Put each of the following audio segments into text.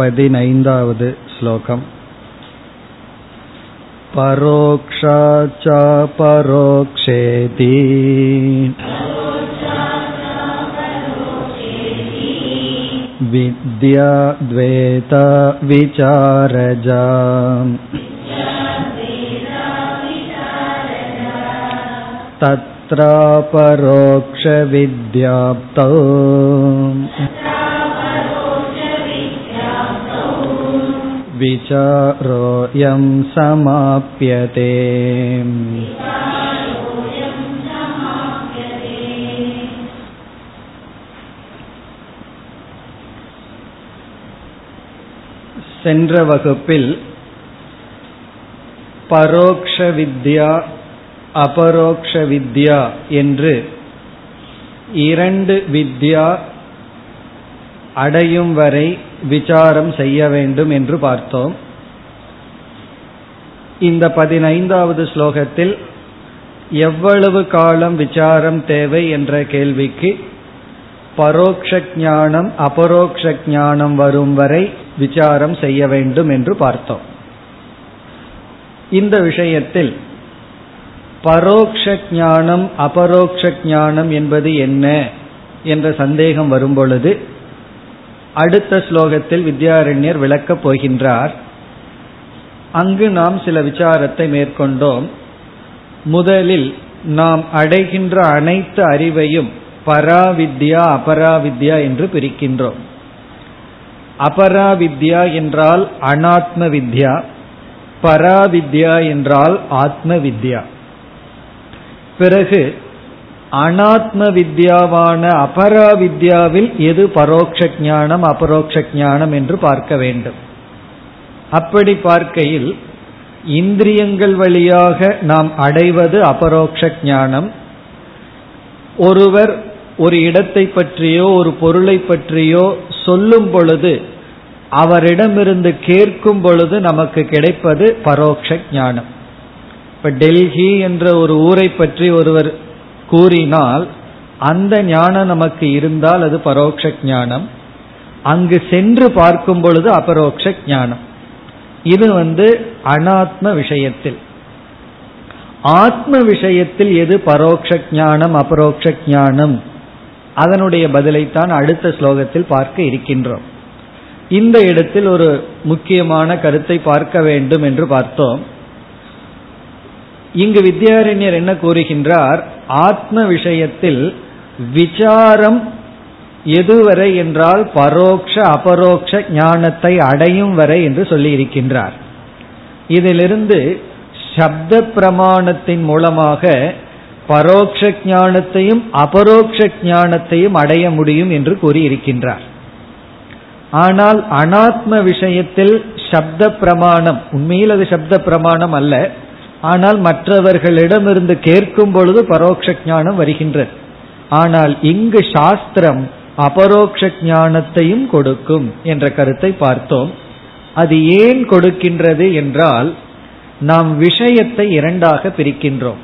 पदिनैन्दावद् श्लोकम् परोक्षा च परोक्षेति विद्या द्वेता विचारजा तत्रापरोक्षविद्याप्तौ विचारोऽयं समाप्यते சென்ற வகுப்பில் பரோக்ஷ வித்யா அபரோக்ஷ வித்யா என்று இரண்டு வித்யா அடையும் வரை விசாரம் செய்ய வேண்டும் என்று பார்த்தோம். இந்த பதினைந்தாவது ஸ்லோகத்தில் எவ்வளவு காலம் விசாரம் தேவை என்ற கேள்விக்கு பரோக்ஷ ஞானம் அபரோக்ஷ ஞானம் வரும் வரை விசாரம் செய்ய வேண்டும் என்று பார்த்தோம். இந்த விஷயத்தில் பரோக்ஷ ஞானம் அபரோக்ஷ ஞானம் என்பது என்ன என்ற சந்தேகம் வரும்பொழுது அடுத்த ஸ்லோகத்தில் வித்யாரண்யர் விளக்கப் போகின்றார். அங்கு நாம் சில விசாரத்தை மேற்கொண்டோம். முதலில் நாம் அடைகின்ற அனைத்து அறிவையும் பராவித்யா அபராவித்யா என்று பிரிக்கின்றோம். அபராவித்யா என்றால் அனாத்ம வித்யா பராவித்யா என்றால் ஆத்ம வித்யா பிறகு அனாத்ம வித்யாவான அபரா வித்யாவில் எது பரோட்ச ஞானம் அபரோக்ஷ ஞானம் என்று பார்க்க வேண்டும். அப்படி பார்க்கையில் இந்திரியங்கள் வழியாக நாம் அடைவது அபரோக்ஷ ஞானம் ஒருவர் ஒரு இடத்தை பற்றியோ ஒரு பொருளை பற்றியோ சொல்லும் பொழுது அவரிடமிருந்து கேட்கும் பொழுது நமக்கு கிடைப்பது பரோட்ச ஞானம் இப்ப டெல்லி என்ற ஒரு ஊரை பற்றி ஒருவர் கூறினால் அந்த ஞானம் நமக்கு இருந்தால் அது பரோட்ச ஞானம். அங்கு சென்று பார்க்கும் பொழுது அபரோக்ஷ ஞானம். இது வந்து அனாத்ம விஷயத்தில். ஆத்ம விஷயத்தில் எது பரோட்ச ஞானம் அபரோக்ஷ ஞானம்? அதனுடைய பதிலைத்தான் அடுத்த ஸ்லோகத்தில் பார்க்க இருக்கின்றோம். இந்த இடத்தில் ஒரு முக்கியமான கருத்தை பார்க்க வேண்டும் என்று பார்த்தோம். இங்கு வித்யாரண்யர் என்ன கூறுகின்றார்? ஆத்ம விஷயத்தில் விசாரம் எதுவரை என்றால் பரோக்ஷ அபரோக்ஷ ஞானத்தை அடையும் வரை என்று சொல்லி இருக்கின்றார் இதிலிருந்து சப்த பிரமாணத்தின் மூலமாக பரோக்ஷ ஞானத்தையும் அபரோக்ஷ ஞானத்தையும் அடைய முடியும் என்று கூறியிருக்கின்றார். ஆனால் அனாத்ம விஷயத்தில் சப்த பிரமாணம் உண்மையில் அது சப்த பிரமாணம் அல்ல. ஆனால் மற்றவர்களிடமிருந்து கேட்கும் பொழுது பரோட்ச ஞானம் வருகின்றது. ஆனால் இங்கு சாஸ்திரம் அபரோக்ஷ ஞானத்தையும் கொடுக்கும் என்ற கருத்தை பார்த்தோம். அது ஏன் கொடுக்கின்றது என்றால் நாம் விஷயத்தை இரண்டாக பிரிக்கின்றோம்.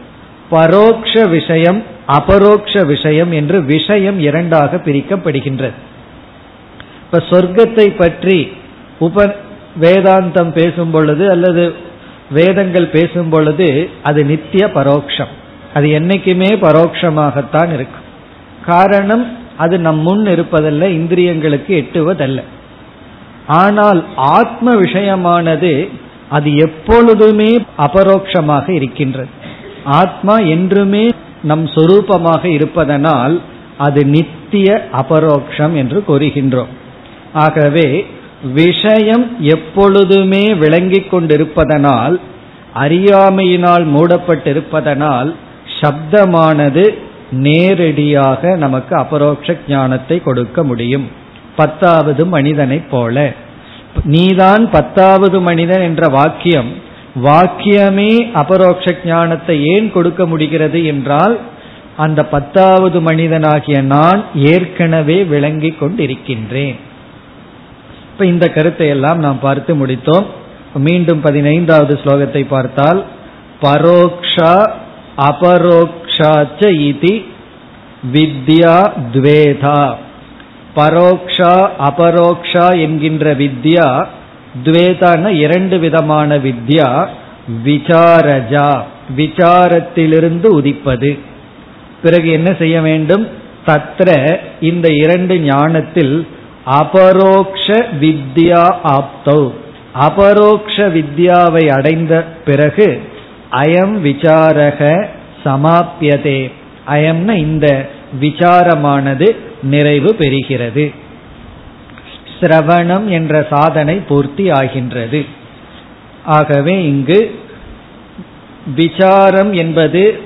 பரோக்ஷ விஷயம் அபரோக்ஷ விஷயம் என்று விஷயம் இரண்டாக பிரிக்கப்படுகின்றது. இப்ப சொர்க்கத்தை பற்றி உப வேதாந்தம் பேசும் பொழுது அல்லது வேதங்கள் பேசும் பொழுது அது நித்திய பரோக்ஷம். அது என்னைக்குமே பரோட்சமாகத்தான் இருக்கும். காரணம் அது நம் முன் இருப்பதல்ல இந்திரியங்களுக்கு எட்டுவதல்ல. ஆனால் ஆத்ம விஷயமானது அது எப்பொழுதுமே அபரோக்ஷமாக இருக்கின்றது. ஆத்மா என்றுமே நம் சொரூபமாக இருப்பதனால் அது நித்திய அபரோக்ஷம் என்று கூறுகின்றோம். ஆகவே விஷயம் எப்பொழுதுமே விளங்கிக் கொண்டிருப்பதனால் அறியாமையினால் மூடப்பட்டிருப்பதனால் சப்தமானது நேரடியாக நமக்கு அபரோக்ஷ ஞானத்தை கொடுக்க முடியும். பத்தாவது மனிதனைப் போல. நீதான் பத்தாவது மனிதன் என்ற வாக்கியம் வாக்கியமே அபரோக்ஷ ஞானத்தை ஏன் கொடுக்க முடிகிறது என்றால் அந்த பத்தாவது மனிதனாகிய நான் ஏற்கனவே விளங்கிக் கொண்டிருக்கின்றேன். இப்ப இந்த கருத்தை எல்லாம் நாம் பார்த்து முடித்தோம். மீண்டும் பதினைந்தாவது ஸ்லோகத்தை பார்த்தால் பரோக்ஷா அபரோக்ஷாச்ச இதி வித்யா துவேதா. பரோக்ஷா அபரோக்ஷா என்கின்ற வித்யா துவேதான இரண்டு விதமான வித்யா விசாரஜா விசாரத்திலிருந்து உதிப்பது பிறகு என்ன செய்ய வேண்டும்? தத்ர இந்த இரண்டு ஞானத்தில் அபரோக்ஷ வித்யா ஆப்தௌ. அபரோக்ஷ வித்யாவை அடைந்த பிறகு அயம் விசாரக சமாப்பியதே அயம்ன இந்த விசாரமானது நிறைவு பெறுகிறது. சிரவணம் என்ற சாதனை பூர்த்தி ஆகின்றது. ஆகவே இங்கு விசாரம் என்பது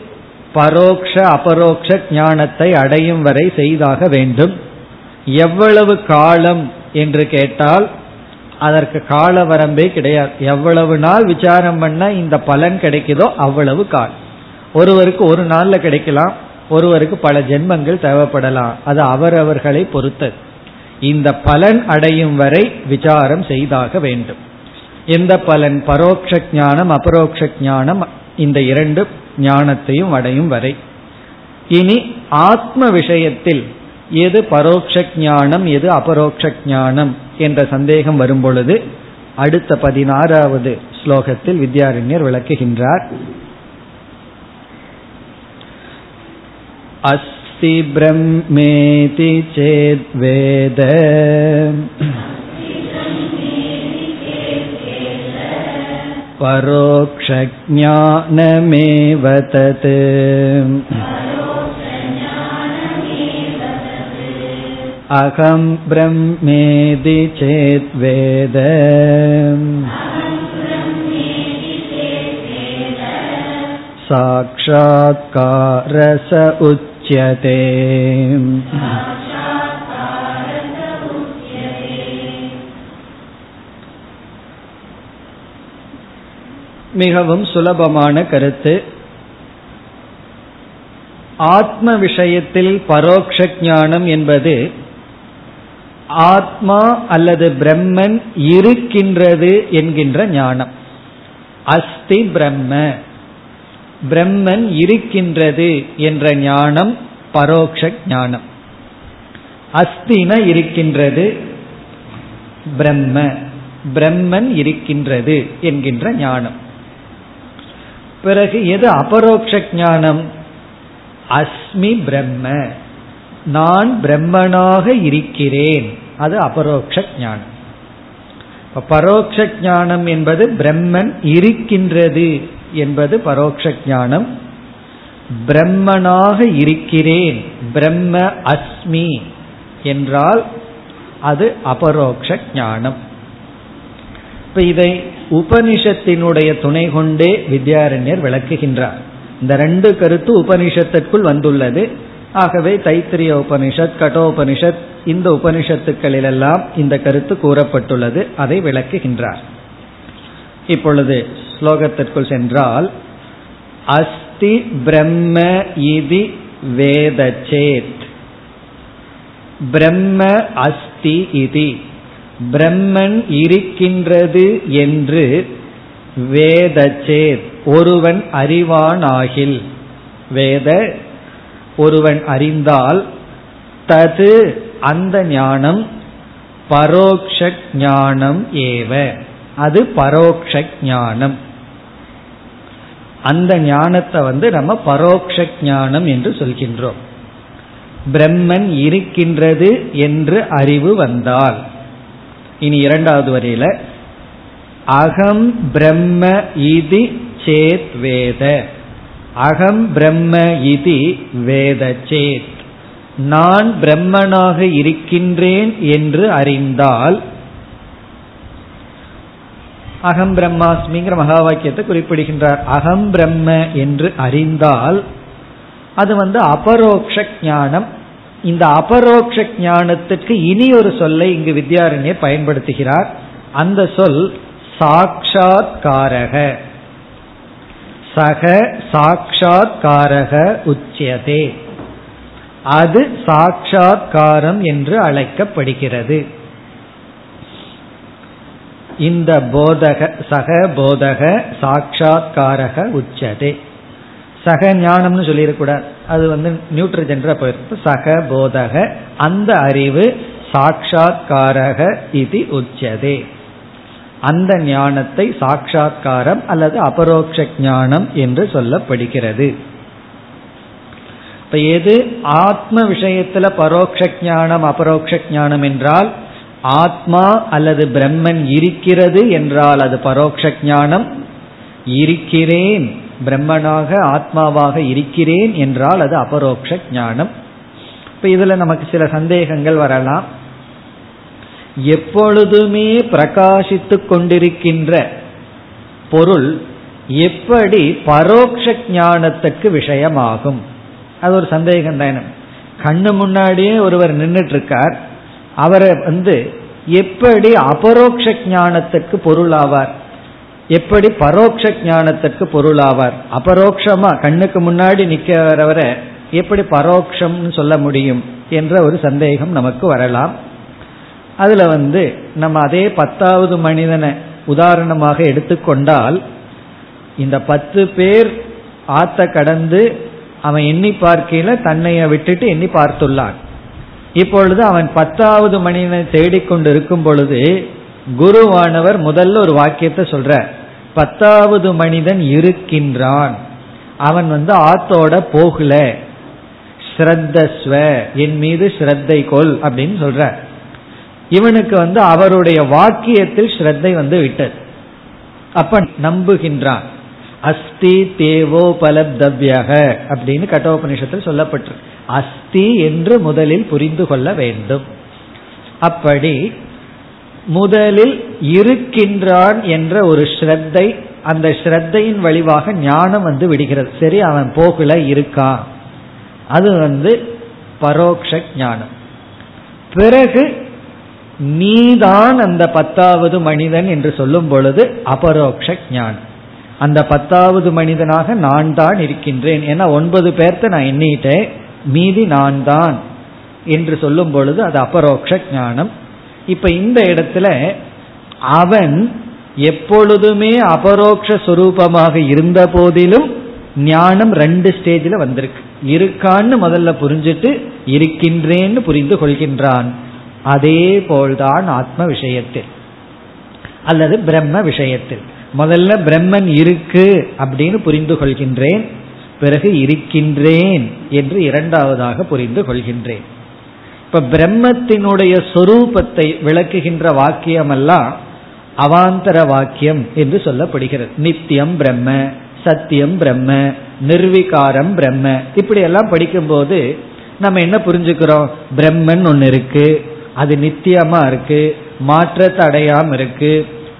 பரோக்ஷ அபரோக்ஷ ஞானத்தை அடையும் வரை செய்தாக வேண்டும். எவ்வளவு காலம் என்று கேட்டால் அதற்கு கால வரம்பே கிடையாது. எவ்வளவு நாள் விசாரம் பண்ண இந்த பலன் கிடைக்குதோ அவ்வளவு கால் ஒருவருக்கு ஒரு நாள்ல கிடைக்கலாம் ஒருவருக்கு பல ஜென்மங்கள் தேவைப்படலாம். அது அவரவர்களை பொறுத்தது. இந்த பலன் அடையும் வரை விசாரம் செய்தாக வேண்டும். எந்த பலன்? பரோட்ச ஞானம் அபரோக்ஷ ஞானம் இந்த இரண்டு ஞானத்தையும் அடையும் வரை. இனி ஆத்ம விஷயத்தில் எது பரோட்ச ஞானம் எது அபரோக்ஷ ஞானம் என்ற சந்தேகம் வரும் பொழுது அடுத்த பதினாறாவது ஸ்லோகத்தில் வித்யாரண்யர் விளக்குகின்றார் अस्ति ब्रह्मेति चेद्वेद परोक्षज्ञानमेव तत् अहं ब्रह्मेदि चेद्वेद साक्षात्कारस उच्यते மிகவும் சுலபமான கருத்து ஆத்ம விஷயத்தில் பரோக்ஷ ஞானம் என்பது ஆத்மா அல்லது பிரம்மன் இருக்கின்றது என்கின்ற ஞானம். அஸ்தி பிரம்ம. பிரம்மன் இருக்கின்றது என்ற ஞானம் பரோக்ஷ ஞானம். அஸ்தின இருக்கின்றது பிரம்ம. பிரம்மன் இருக்கின்றது என்கின்ற ஞானம். பிறகு எது அபரோக்ஷ ஞானம்? அஸ்மி பிரம்ம. நான் பிரம்மனாக இருக்கிறேன். அது அபரோக்ஷ ஞானம். பரோக்ஷ ஞானம் என்பது பிரம்மன் இருக்கின்றது என்பது பரோக்ஷ ஞானம். பிரம்மனாக இருக்கிறேன் பிரம்ம அஸ்மி என்றால் அது அபரோக்ஷ ஞானம். இப்ப இதை உபனிஷத்தினுடைய துணை கொண்டே வித்யாரண்யர் விளக்குகின்றார். இந்த ரெண்டு கருத்து உபனிஷத்திற்குள் வந்துள்ளது. ஆகவே தைத்திரிய உபனிஷத் கடோபனிஷத் இந்த உபனிஷத்துக்களிலெல்லாம் இந்த கருத்து கூறப்பட்டுள்ளது அதை விளக்குகின்றார். இப்பொழுது ஸ்லோகத்திற்குள் சென்றால் அஸ்தி பிரம்ம இதி வேதச்சேத். பிரம்ம அஸ்தி இதி. பிரம்மன் இருக்கின்றது என்று வேதச்சேத். ஒருவன் அறிவானாகில். வேத ஒருவன் அறிந்தால் தது அந்த ஞானம் பரோக்ஷ ஞானம் ஏவ. அது பரோக்ஷ ஞானம் அந்த ஞானத்தை வந்து நம்ம பரோக்ஷ ஞானம் என்று சொல்கின்றோம். பிரம்மன் இருக்கின்றது என்று அறிவு வந்தால். இனி இரண்டாவது வரையில அகம் பிரம்ம இதி சேத் வேத. அகம் பிரம்ம இதி வேத சேத் நான் பிரம்மனாக இருக்கின்றேன் என்று அறிந்தால் அகம் பிரம்மாஸ்மிங்கிற மகா வாக்கியத்தை குறிப்பிடுகின்றார். அகம் பிரம்ம என்று அறிந்தால் அது வந்து அபரோக்ஷ ஞானம். இந்த அபரோக்ஷ ஞானத்துக்கு இனி ஒரு சொல்லை இங்கு வித்யாரண்யர் பயன்படுத்துகிறார். அந்த சொல் சாட்சாத்காரக சக சாட்சாத்காரக உச்சியதே. அது சாட்சாத்காரம் என்று அழைக்கப்படுகிறது. இந்த போதக சக போதக சாட்சா்காரக உச்சதே சக ஞானம்னு சொல்லிடக்கூடாது. அது வந்து நியூட்ரஜென்டரா போயிருக்கு சக போதக அந்த அறிவு சாட்சா்காரக இது உச்சதே அந்த ஞானத்தை சாட்சா்காரம் அல்லது அபரோக்ஷ ஞானம் என்று சொல்லப்படுகிறது. இப்ப எது ஆத்ம விஷயத்துல பரோட்ச ஞானம் அபரோக்ஷ ஞானம் என்றால் ஆத்மா அல்லது பிரம்மன் இருக்கிறது என்றால் அது பரோட்ச ஞானம். இருக்கிறேன் பிரம்மனாக ஆத்மாவாக இருக்கிறேன் என்றால் அது அபரோக்ஷ ஞானம். இப்ப இதுல நமக்கு சில சந்தேகங்கள் வரலாம். எப்பொழுதுமே பிரகாசித்துக் கொண்டிருக்கின்ற பொருள் எப்படி பரோட்ச ஞானத்துக்கு விஷயமாகும்? அது ஒரு சந்தேகம் தானே கண்ணு முன்னாடியே ஒருவர் நின்றுட்டு இருக்கார் அவரை வந்து எப்படி அபரோக்ஷ ஞானத்துக்கு பொருளாவார்? எப்படி பரோட்ச ஞானத்துக்கு பொருளாவார்? அபரோக்ஷமா கண்ணுக்கு முன்னாடி நிற்கிறவரை எப்படி பரோட்சம்னு சொல்ல முடியும் என்ற ஒரு சந்தேகம் நமக்கு வரலாம். அதுல வந்து நம்ம அதே பத்தாவது மனிதனை உதாரணமாக எடுத்துக்கொண்டால் இந்த பத்து பேர் ஆத்த கடந்து அவன் எண்ணி பார்க்கையில தன்னைய விட்டுட்டு எண்ணி பார்த்துள்ளான். இப்பொழுது அவன் பத்தாவது மனிதனை தேடிக்கொண்டு இருக்கும் பொழுது குருவானவர் முதல்ல ஒரு வாக்கியத்தை சொல்ற பத்தாவது மனிதன் இருக்கின்றான். அவன் வந்து ஆத்தோட போகல. ஸ்ரத்தஸ்வ என் மீது ஸ்ரத்தை கொள் அப்படின்னு சொல்ற இவனுக்கு வந்து அவருடைய வாக்கியத்தில் ஸ்ரத்தை வந்து விட்டது. அப்ப நம்புகின்றான். அஸ்தி தேவோ பலப்தவ்யக அப்படின்னு கட்டோபனிஷத்தில் சொல்லப்பட்டிருக்கு அஸ்தி என்று முதலில் புரிந்து கொள்ள வேண்டும். அப்படி முதலில் இருக்கின்றான் என்ற ஒரு ஸ்ரத்தை அந்த ஸ்ரத்தையின் வழிவாக ஞானம் வந்து விடுகிறது. சரி அவன் போகல இருக்கான் அது வந்து பரோக்ஷ ஞானம். பிறகு நீதான் அந்த பத்தாவது மனிதன் என்று சொல்லும் பொழுது அபரோக்ஷ ஞானம். அந்த பத்தாவது மனிதனாக நான் தான் இருக்கின்றேன். ஏன்னா ஒன்பது பேர்த்த நான் எண்ணிட்டேன் மீதி நான் தான் என்று சொல்லும் பொழுது அது அபரோக்ஷ ஞானம். இப்ப இந்த இடத்துல அவன் எப்பொழுதுமே அபரோக்ஷரூபமாக இருந்த போதிலும் ஞானம் ரெண்டு ஸ்டேஜில் வந்திருக்கு. இருக்கான்னு முதல்ல புரிஞ்சுட்டு இருக்கின்றேன்னு புரிந்து கொள்கின்றான். அதே போல்தான் ஆத்ம விஷயத்தில் அல்லது பிரம்ம விஷயத்தில். முதல்ல பிரம்மன் இருக்கு அப்படின்னு புரிந்து கொள்கின்றேன் பிறகு இருக்கின்றேன் என்று இரண்டாவதாக புரிந்து கொள்கின்றேன். இப்ப பிரம்மத்தினுடைய சொரூபத்தை விளக்குகின்ற வாக்கியமெல்லாம் அவாந்தர வாக்கியம் என்று சொல்லப்படுகிறது. நித்தியம் பிரம்ம சத்தியம் பிரம்ம நிர்விகாரம் பிரம்ம. இப்படி எல்லாம் படிக்கும்போது நம்ம என்ன புரிஞ்சுக்கிறோம்? பிரம்மன் ஒன்று இருக்கு அது நித்தியமா இருக்கு மாற்றத்தை அடையாம இருக்கு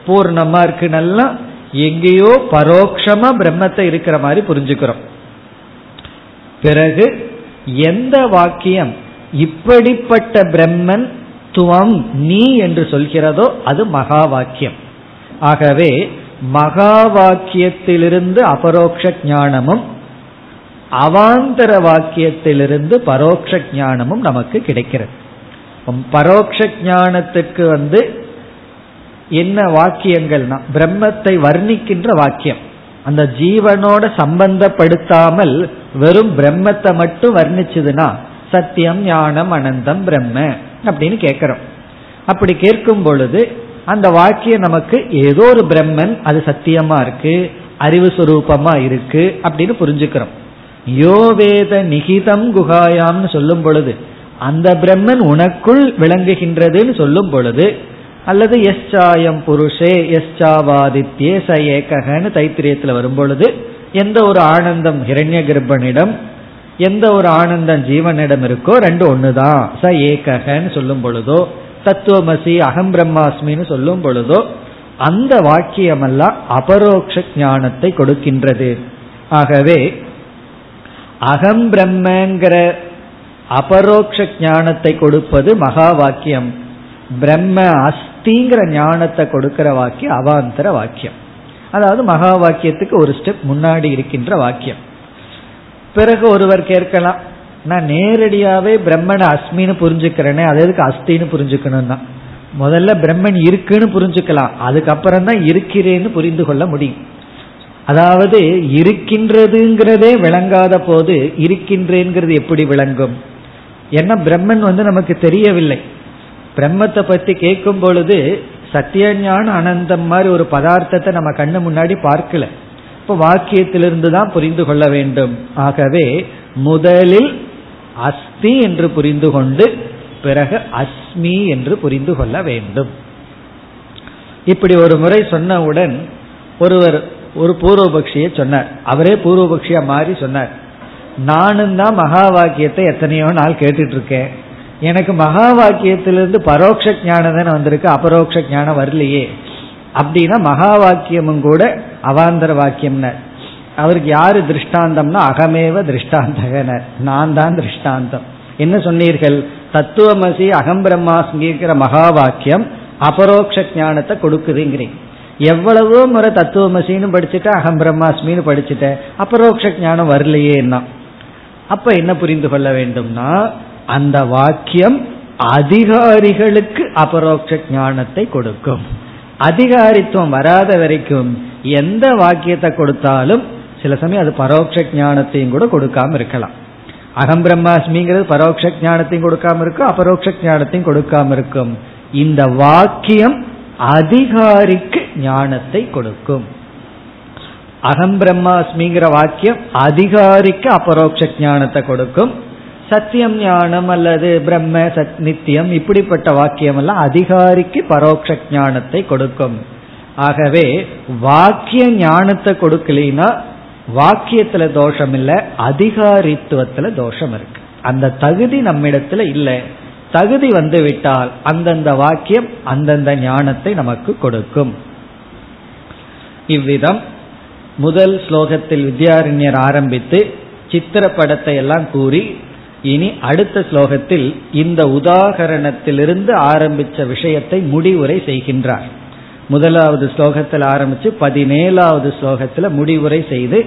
பூர்ணமா இருக்குன்னு எங்கேயோ பரோட்சமா பிரம்மத்தை இருக்கிற மாதிரி புரிஞ்சுக்கிறோம். பிறகு எந்த வாக்கியம் இப்படிப்பட்ட பிரம்மன் துவம் நீ என்று சொல்கிறதோ அது மகா வாக்கியம். ஆகவே மகா வாக்கியத்திலிருந்து அபரோக்ஷ ஞானமும் அவாந்தர வாக்கியத்திலிருந்து பரோட்ச ஞானமும் நமக்கு கிடைக்கிறது. பரோட்ச ஞானத்துக்கு வந்து என்ன வாக்கியங்கள்னா பிரம்மத்தை வர்ணிக்கின்ற வாக்கியம் அந்த ஜீவனோட சம்பந்தப்படுத்தாமல் வெறும் பிரம்மத்தை மட்டும் வர்ணிச்சதுன்னா சத்தியம் ஞானம் அனந்தம் பிரம்ம அப்படின்னு கேட்கிறோம் அப்படி கேட்கும் பொழுது அந்த வாக்கியம் நமக்கு ஏதோ ஒரு பிரம்மன் அது சத்தியமா இருக்கு அறிவு சுரூபமா இருக்கு அப்படின்னு புரிஞ்சுக்கிறோம் யோவேத நிகிதம் குகாயாம்னு சொல்லும் பொழுது அந்த பிரம்மன் உனக்குள் விளங்குகின்றதுன்னு சொல்லும் பொழுது அல்லது எஸ்சாயம் புருஷே எஸ்சாவாதித்யே ச ஏகன்னு தைத்திரியத்தில் வரும்பொழுது எந்த ஒரு ஆனந்தம் ஹிரண்ய கர்ப்பனிடம் எந்த ஒரு ஆனந்தம் ஜீவனிடம் இருக்கோ ரெண்டு ஒண்ணுதான். ச ஏகன்னு சொல்லும் பொழுதோ தத்துவமசி அகம் பிரம்மாஸ்மின்னு சொல்லும் பொழுதோ அந்த வாக்கியமெல்லாம் அபரோக்ஷ ஞானத்தை கொடுக்கின்றது. ஆகவே அகம் பிரம்மங்கிற அபரோக்ஷ ஞானத்தை கொடுப்பது மகா வாக்கியம் பிரம்ம அஸ்திங்கிற ஞானத்தை கொடுக்கிற வாக்கியம் அவாந்தர வாக்கியம். அதாவது மகா வாக்கியத்துக்கு ஒரு ஸ்டெப் முன்னாடி இருக்கின்ற வாக்கியம். பிறகு ஒருவர் கேட்கலாம் நான் நேரடியாவே பிரம்மனை அஸ்மின்னு புரிஞ்சுக்கிறேனே அது எதுக்கு அஸ்தின்னு புரிஞ்சுக்கணும் தான் முதல்ல பிரம்மன் இருக்குன்னு புரிஞ்சுக்கலாம் அதுக்கப்புறம் தான் இருக்கிறேன்னு புரிந்து கொள்ள முடியும். அதாவது இருக்கின்றதுங்கிறதே விளங்காத போது இருக்கின்றேங்கிறது எப்படி விளங்கும்? ஏன்னா பிரம்மன் வந்து நமக்கு தெரியவில்லை. பிரம்மத்தை பத்தி கேட்கும் பொழுது சத்தியஞான அனந்தம் மாதிரி ஒரு பதார்த்தத்தை நம்ம கண்ணு முன்னாடி பார்க்கல. இப்ப வாக்கியத்திலிருந்து தான் புரிந்து கொள்ள வேண்டும். ஆகவே முதலில் அஸ்தி என்று புரிந்து கொண்டு பிறகு அஸ்மி என்று புரிந்து கொள்ள வேண்டும். இப்படி ஒரு முறை சொன்னவுடன் ஒருவர் ஒரு பூர்வபக்ஷியை சொன்னார். அவரே பூர்வபக்ஷியா மாறி சொன்னார். நானும் தான் மகா வாக்கியத்தை எத்தனையோ நாள் கேட்டுட்டு இருக்கேன் எனக்கு மகா வாக்கியத்திலிருந்து பரோட்ச ஞானம் தானே வந்திருக்கு அபரோக்ஷ ஞானம் வரலையே. அப்படின்னா மகா வாக்கியமும் கூட அவாந்தர வாக்கியம்னர். அவருக்கு யாரு திருஷ்டாந்தம்னா அகமேவ திருஷ்டாந்தகனர். நான் தான் திருஷ்டாந்தம். என்ன சொன்னீர்கள்? தத்துவமசி அகம் பிரம்மாஸ்மிங்கிற மகா வாக்கியம் அபரோக்ஷ ஞானத்தை கொடுக்குதுங்கிறீங்க. எவ்வளவோ முறை தத்துவமசின்னு படிச்சுட்டேன் அகம் பிரம்மாஸ்மின்னு படிச்சுட்டேன் அபரோக்ஷ ஞானம் வரலையேன்னா. அப்ப என்ன புரிந்து கொள்ள வேண்டும்னா அந்த வாக்கியம் அதிகாரிகளுக்கு அபரோக்ஷ ஞானத்தை கொடுக்கும். அதிகாரித்துவம் வராத வரைக்கும் எந்த வாக்கியத்தை கொடுத்தாலும் சில சமயம் அது பரோட்ச ஞானத்தையும் கூட கொடுக்காம இருக்கலாம். அகம் பிரம்மாஸ்மிங்கிறது பரோட்ச ஞானத்தையும் கொடுக்காம இருக்கும் அபரோக்ஷ ஞானத்தையும் கொடுக்காம இருக்கும். இந்த வாக்கியம் அதிகாரிக்கு ஞானத்தை கொடுக்கும். அகம் பிரம்மாஸ்மிங்கிற வாக்கியம் அதிகாரிக்கு அபரோக்ஷ ஞானத்தை கொடுக்கும். சத்தியம் ஞானம் அல்லது பிரம்ம சத் நித்தியம் இப்படிப்பட்ட வாக்கியம் எல்லாம் அதிகாரிக்கு பரோட்ச ஞானத்தை கொடுக்கும். ஆகவே வாக்கிய ஞானத்தை கொடுக்கலினா வாக்கியத்துல தோஷம் இல்லை அதிகாரித்துவத்துல தோஷம் இருக்கு அந்த தகுதி நம்மிடத்துல இல்லை. தகுதி வந்து விட்டால் அந்தந்த வாக்கியம் அந்தந்த ஞானத்தை நமக்கு கொடுக்கும். இவ்விதம் முதல் ஸ்லோகத்தில் வித்யாரண்யர் ஆரம்பித்து சித்திர படத்தை எல்லாம் கூறி இனி அடுத்த ஸ்லோகத்தில் இந்த உதாகரணத்திலிருந்து ஆரம்பித்த விஷயத்தை முடிவுரை செய்கின்றார். முதலாவது ஸ்லோகத்தில் ஆரம்பித்து பதினேழாவது ஸ்லோகத்தில் முடிவுரை செய்து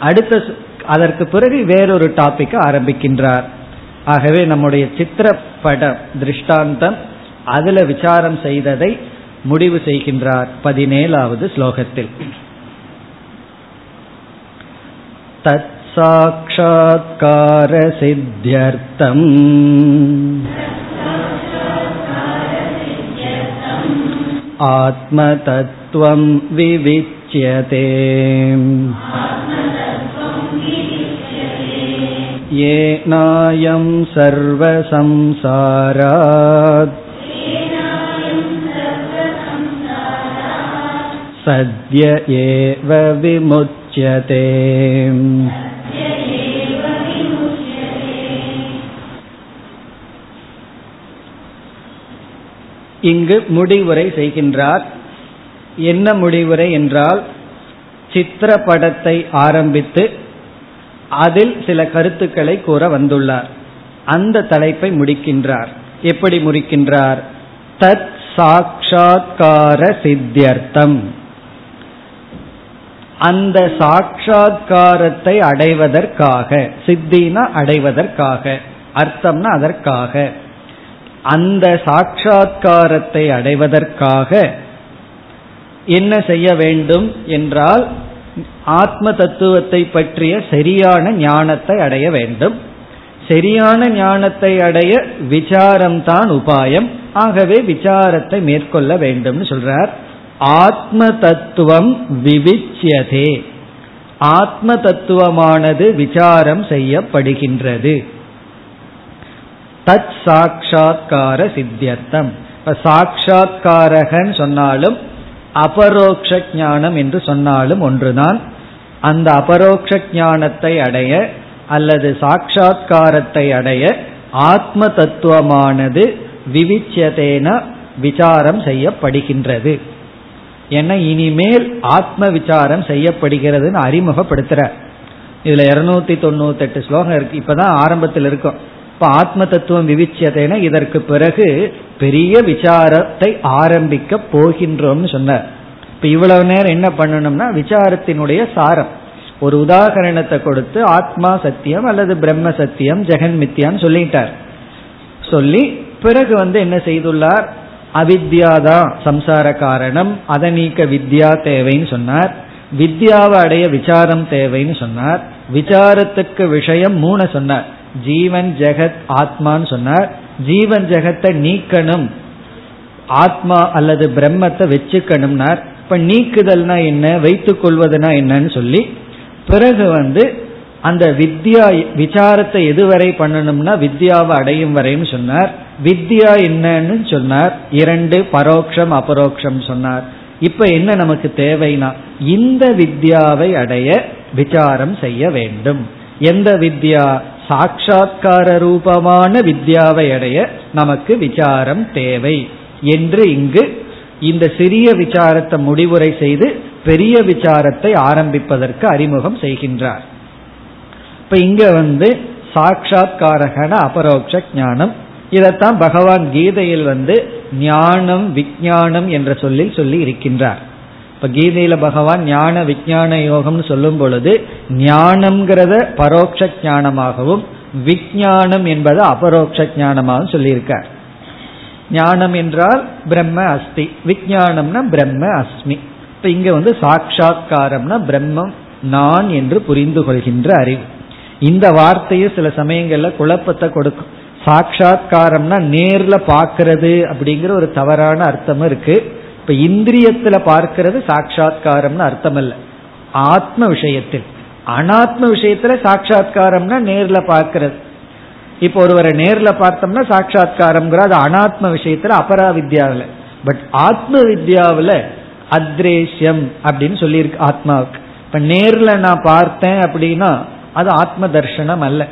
அடுத்த அதற்கு பிறகு வேறொரு டாபிக் ஆரம்பிக்கின்றார். ஆகவே நம்முடைய சித்திரப்பட திருஷ்டாந்தம் அதில் விசாரம் செய்ததை முடிவு செய்கின்றார் பதினேழாவது ஸ்லோகத்தில். தத் साक्षात्कारसिद्ध्यर्थम् आत्मतत्त्वं विविच्यते येनायं सर्वसंसारात् सद्य एव விமுச்சியதே இங்கு முடிவுரை செய்கின்றார். என்ன முடிவுரை என்றால் சித்திரப்படத்தை ஆரம்பித்து அதில் சில கருத்துக்களை கூற வந்துள்ளார். அந்த தலைப்பை முடிக்கின்றார். எப்படி முடிக்கின்றார்? தத் சாட்சா்கார சித்தியர்த்தம். அந்த சாட்சா்காரத்தை அடைவதற்காக சித்தினா அடைவதற்காக அர்த்தம்னா அதற்காக. அந்த சாட்சா்காரத்தை அடைவதற்காக என்ன செய்ய வேண்டும் என்றால் ஆத்ம தத்துவத்தை பற்றிய சரியான ஞானத்தை அடைய வேண்டும். சரியான ஞானத்தை அடைய விசாரம்தான் உபாயம். ஆகவே விசாரத்தை மேற்கொள்ள வேண்டும்னு சொல்றார். ஆத்ம தத்துவம் விவிச்சியதே. ஆத்ம தத்துவமானது விசாரம் செய்யப்படுகின்றது. தத் சாட்சா்கார சித்தியர்த்தம். இப்ப சாட்சா்காரகன் சொன்னாலும் அபரோக்ஷ ஞானம் என்று சொன்னாலும் ஒன்றுதான். அந்த அபரோக்ஷ ஞானத்தை அடைய அல்லது சாட்சா்காரத்தை அடைய ஆத்ம தத்துவமானது விவிச்சியதேன விசாரம் செய்யப்படுகின்றது. ஏன்னா இனிமேல் ஆத்ம விசாரம் செய்யப்படுகிறதுன்னு அறிமுகப்படுத்துற. இதுல இருநூத்தி தொண்ணூத்தி எட்டு ஸ்லோகம் இருக்கு. இப்பதான் ஆரம்பத்தில் இருக்கும். இப்ப ஆத்ம தத்துவம் விவிச்சியதைனா இதற்கு பிறகு பெரிய விசாரத்தை ஆரம்பிக்க போகின்றோம்னு சொன்னார். இப்ப இவ்வளவு நேரம் என்ன பண்ணணும்னா விசாரத்தினுடைய சாரம். ஒரு உதாகரணத்தை கொடுத்து ஆத்மா சத்தியம் அல்லது பிரம்ம சத்தியம் ஜெகன் மித்தியான்னு சொல்லிட்டார். சொல்லி பிறகு வந்து என்ன செய்துள்ளார்? அவித்யாதான் சம்சார காரணம். அதை நீக்க வித்யா தேவைன்னு சொன்னார். வித்யாவை அடைய விசாரம் தேவைன்னு சொன்னார். விசாரத்துக்கு விஷயம் மூணு சொன்னார். ஜீவன் ஜெகத் ஆத்மான்னு சொன்னார். ஜீவன் ஜெகத்தை நீக்கணும். ஆத்மா அல்லது பிரம்மத்தை வச்சுக்கணும்னார். இப்ப நீக்குதல்னா என்ன? வைத்துக் கொள்வதுனா என்னன்னு சொல்லி பிறகு வந்து அந்த வித்யா விசாரத்தை எதுவரை பண்ணணும்னா வித்யாவை அடையும் வரைன்னு சொன்னார். வித்யா என்னன்னு சொன்னார். இரண்டு பரோக்ஷம் அபரோக்ஷம் சொன்னார். இப்ப என்ன நமக்கு தேவைனா இந்த வித்யாவை அடைய விசாரம் செய்ய வேண்டும். எந்த வித்யா? சாட்சா்கார ரூபமான வித்யாவை அடைய நமக்கு விசாரம் தேவை. என்று இங்கு இந்த சிறிய விசாரத்தை முடிவுரை செய்து பெரிய விசாரத்தை ஆரம்பிப்பதற்கு அறிமுகம் செய்கின்றார். இப்ப இங்க வந்து சாட்சா்காரகன அபரோக்ஷ ஞானம். இதைத்தான் பகவான் கீதையில் வந்து ஞானம் விஜயானம் என்ற சொல்லில் சொல்லி இருக்கின்றார். இப்ப கீதையில பகவான் ஞான விஜயான யோகம்னு சொல்லும் பொழுது ஞானம்ங்கிறத பரோட்ச ஞானமாகவும் விஜயானம் என்பது அபரோக்ஷ ஞானமாகவும் சொல்லியிருக்கார். ஞானம் என்றால் பிரம்ம அஸ்தி விஜயானம்னா பிரம்ம அஸ்மி. இப்ப இங்க வந்து சாட்சா்காரம்னா பிரம்மம் நான் என்று புரிந்து கொள்கின்ற அறிவு. இந்த வார்த்தையும் சில சமயங்கள்ல குழப்பத்தை கொடுக்கும். சாட்சா்காரம்னா நேர்ல பாக்கிறது அப்படிங்கிற ஒரு தவறான அர்த்தம் இருக்கு. இப்ப இந்திரியத்துல பார்க்கிறது சாட்சா்காரம்னு அர்த்தம் அல்ல ஆத்ம விஷயத்தில். அனாத்ம விஷயத்துல சாட்சா்காரம்னா நேர்ல பார்க்கிறது. இப்போ ஒருவரை நேர்ல பார்த்தோம்னா சாட்சா்காரம்ங்கிற அது அனாத்ம விஷயத்துல அபரா வித்யாவில் பட் ஆத்ம வித்யாவில் அத்ரேஷ்யம் அப்படின்னு சொல்லியிருக்கு ஆத்மாவுக்கு. இப்ப நேர்ல நான் பார்த்தேன் அப்படின்னா அது ஆத்ம தர்ஷனம் அல்ல.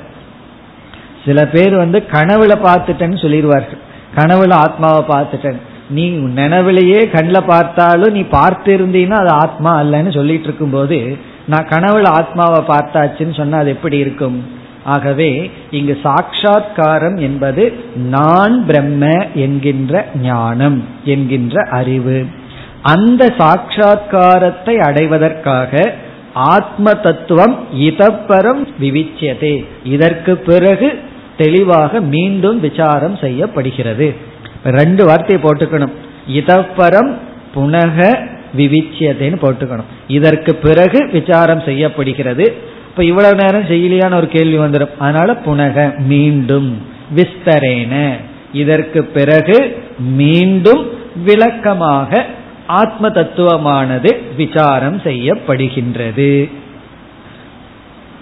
சில பேர் வந்து கனவுல பார்த்துட்டேன்னு சொல்லிடுவார்கள். கனவுல ஆத்மாவை பார்த்துட்டேன் நீ நினைவிலேயே கண்ணில் பார்த்தாலும் நீ பார்த்து இருந்தீன்னா அது ஆத்மா அல்லன்னு சொல்லிட்டு இருக்கும் போது நான் கனவுல ஆத்மாவை பார்த்தாச்சுன்னு சொன்னா அது எப்படி இருக்கும்? ஆகவே இங்கு சாட்சா்காரம் என்பது நான் பிரம்ம என்கின்ற ஞானம் என்கின்ற அறிவு. அந்த சாட்சா்காரத்தை அடைவதற்காக ஆத்ம தத்துவம் இதப்பரம் விவிச்சியதே. இதற்கு பிறகு தெளிவாக மீண்டும் விசாரம் செய்யப்படுகிறது. ரெண்டு வார்த்தையை போட்டுக்கணும். இதப்பரம் புனக விவிச்சியதேன்னு போட்டுக்கணும். இதற்கு பிறகு விசாரம் செய்யப்படுகிறது. இப்ப இவ்வளவு நேரம் செய்யலையான ஒரு கேள்வி வந்துடும். அதனால புனக மீண்டும் விஸ்தரேன. இதற்கு பிறகு மீண்டும் விளக்கமாக ஆத்ம தத்துவமானது விசாரம் செய்யப்படுகின்றது.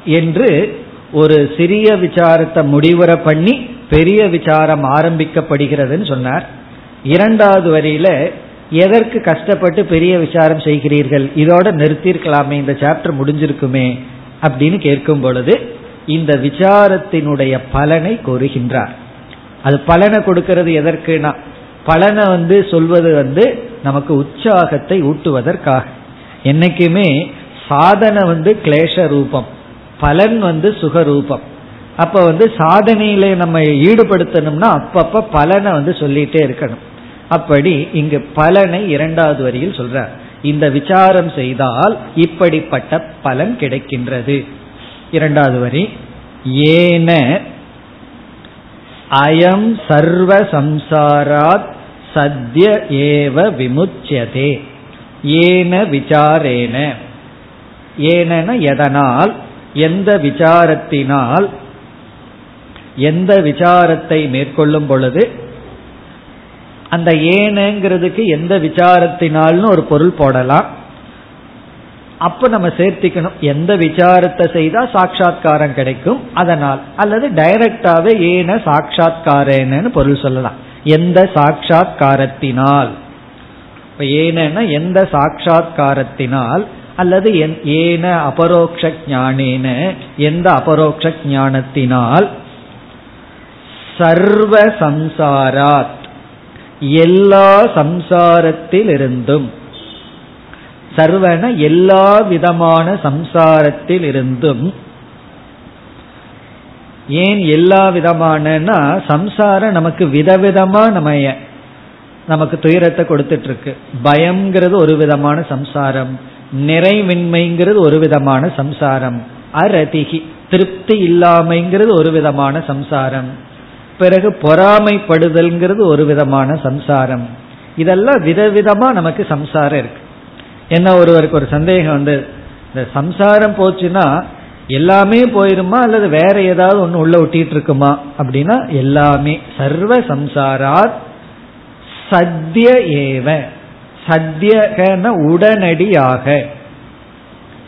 என்று ஒரு சிறிய விசாரத்தை முடிவுற பண்ணி பெரிய விசாரம் ஆரம்பிக்கப்படுகிறதுன்னு சொன்னார். இரண்டாவது வரியில எதற்கு கஷ்டப்பட்டு பெரிய விசாரம் செய்கிறீர்கள்? இதோட நிறுத்திருக்கலாமே இந்த சாப்டர் முடிஞ்சிருக்குமே அப்படின்னு கேட்கும் பொழுது இந்த விசாரத்தினுடைய பலனை கூறுகின்றார் அது பலனை கொடுக்கிறது எதற்குனா பலனை வந்து சொல்வது வந்து நமக்கு உற்சாகத்தை ஊட்டுவதற்காக. என்னைக்குமே சாதனை வந்து கிளேஷ ரூபம் பலன் வந்து சுகரூபம். அப்ப வந்து சாதனையில நம்ம ஈடுபடுத்தணும்னா அப்பப்ப பலனை வந்து சொல்லிட்டே இருக்கணும். அப்படி இங்கு பலனை இரண்டாவது வரியில் சொல்றார். இந்த விசாரம் செய்தால் இப்படிப்பட்ட பலன் கிடைக்கின்றது. இரண்டாவது வரி ஏன அயம் சர்வ சம்சாராத் சத்ய ஏவ விமுச்சியதே. ஏன விசாரேன. ஏன எதனால் எந்த விசாரத்தினால் எந்த விசாரத்தை மேற்கொள்ளும் பொழுது அந்த ஏனங்கிறதுக்கு எந்த விசாரத்தினால்னு ஒரு பொருள் போடலாம். அப்ப நம்ம சேர்த்திக்கணும். எந்த விசாரத்தை செய்தா சாட்சா்காரம் கிடைக்கும்? அதனால். அல்லது டைரக்டாவே ஏன சாட்சா்காரேனு பொருள் சொல்லலாம். எந்த சாட்சா்காரத்தினால் இப்ப ஏன எந்த சாட்சா்காரத்தினால் அல்லது ஏன அபரோக்ஷ ஞானேன? எந்த அபரோக்ஷ ஞானத்தினால்? சர்வ சம்சாராத். எல்லா சம்சாரத்திலிருந்தும். சர்வன எல்லா விதமான சம்சாரத்தில் இருந்தும் ஏன் எல்லா விதமானனா சம்சாரம் நமக்கு விதவிதமா நம்ம நமக்கு துயரத்தை கொடுத்துட்டு இருக்கு பயம்ங்கிறது ஒரு விதமான சம்சாரம். நிறைவின்மைங்கிறது ஒரு விதமான சம்சாரம். அரதிகி திருப்தி இல்லாமைங்கிறது ஒரு விதமான சம்சாரம். பிறகு பொறாமைப்படுதல்ங்கிறது ஒரு விதமான சம்சாரம். இதெல்லாம் விதவிதமா நமக்கு சம்சாரம் இருக்கு. என்ன ஒருவருக்கு ஒரு சந்தேகம் வந்து இந்த சம்சாரம் போச்சுன்னா எல்லாமே போயிருமா? அல்லது வேற ஏதாவது ஒன்று உள்ள ஒட்டிட்டு இருக்குமா அப்படின்னா எல்லாமே. சர்வ சம்சாராத் சத்திய ஏவ. சத்தியகன உடனடியாக.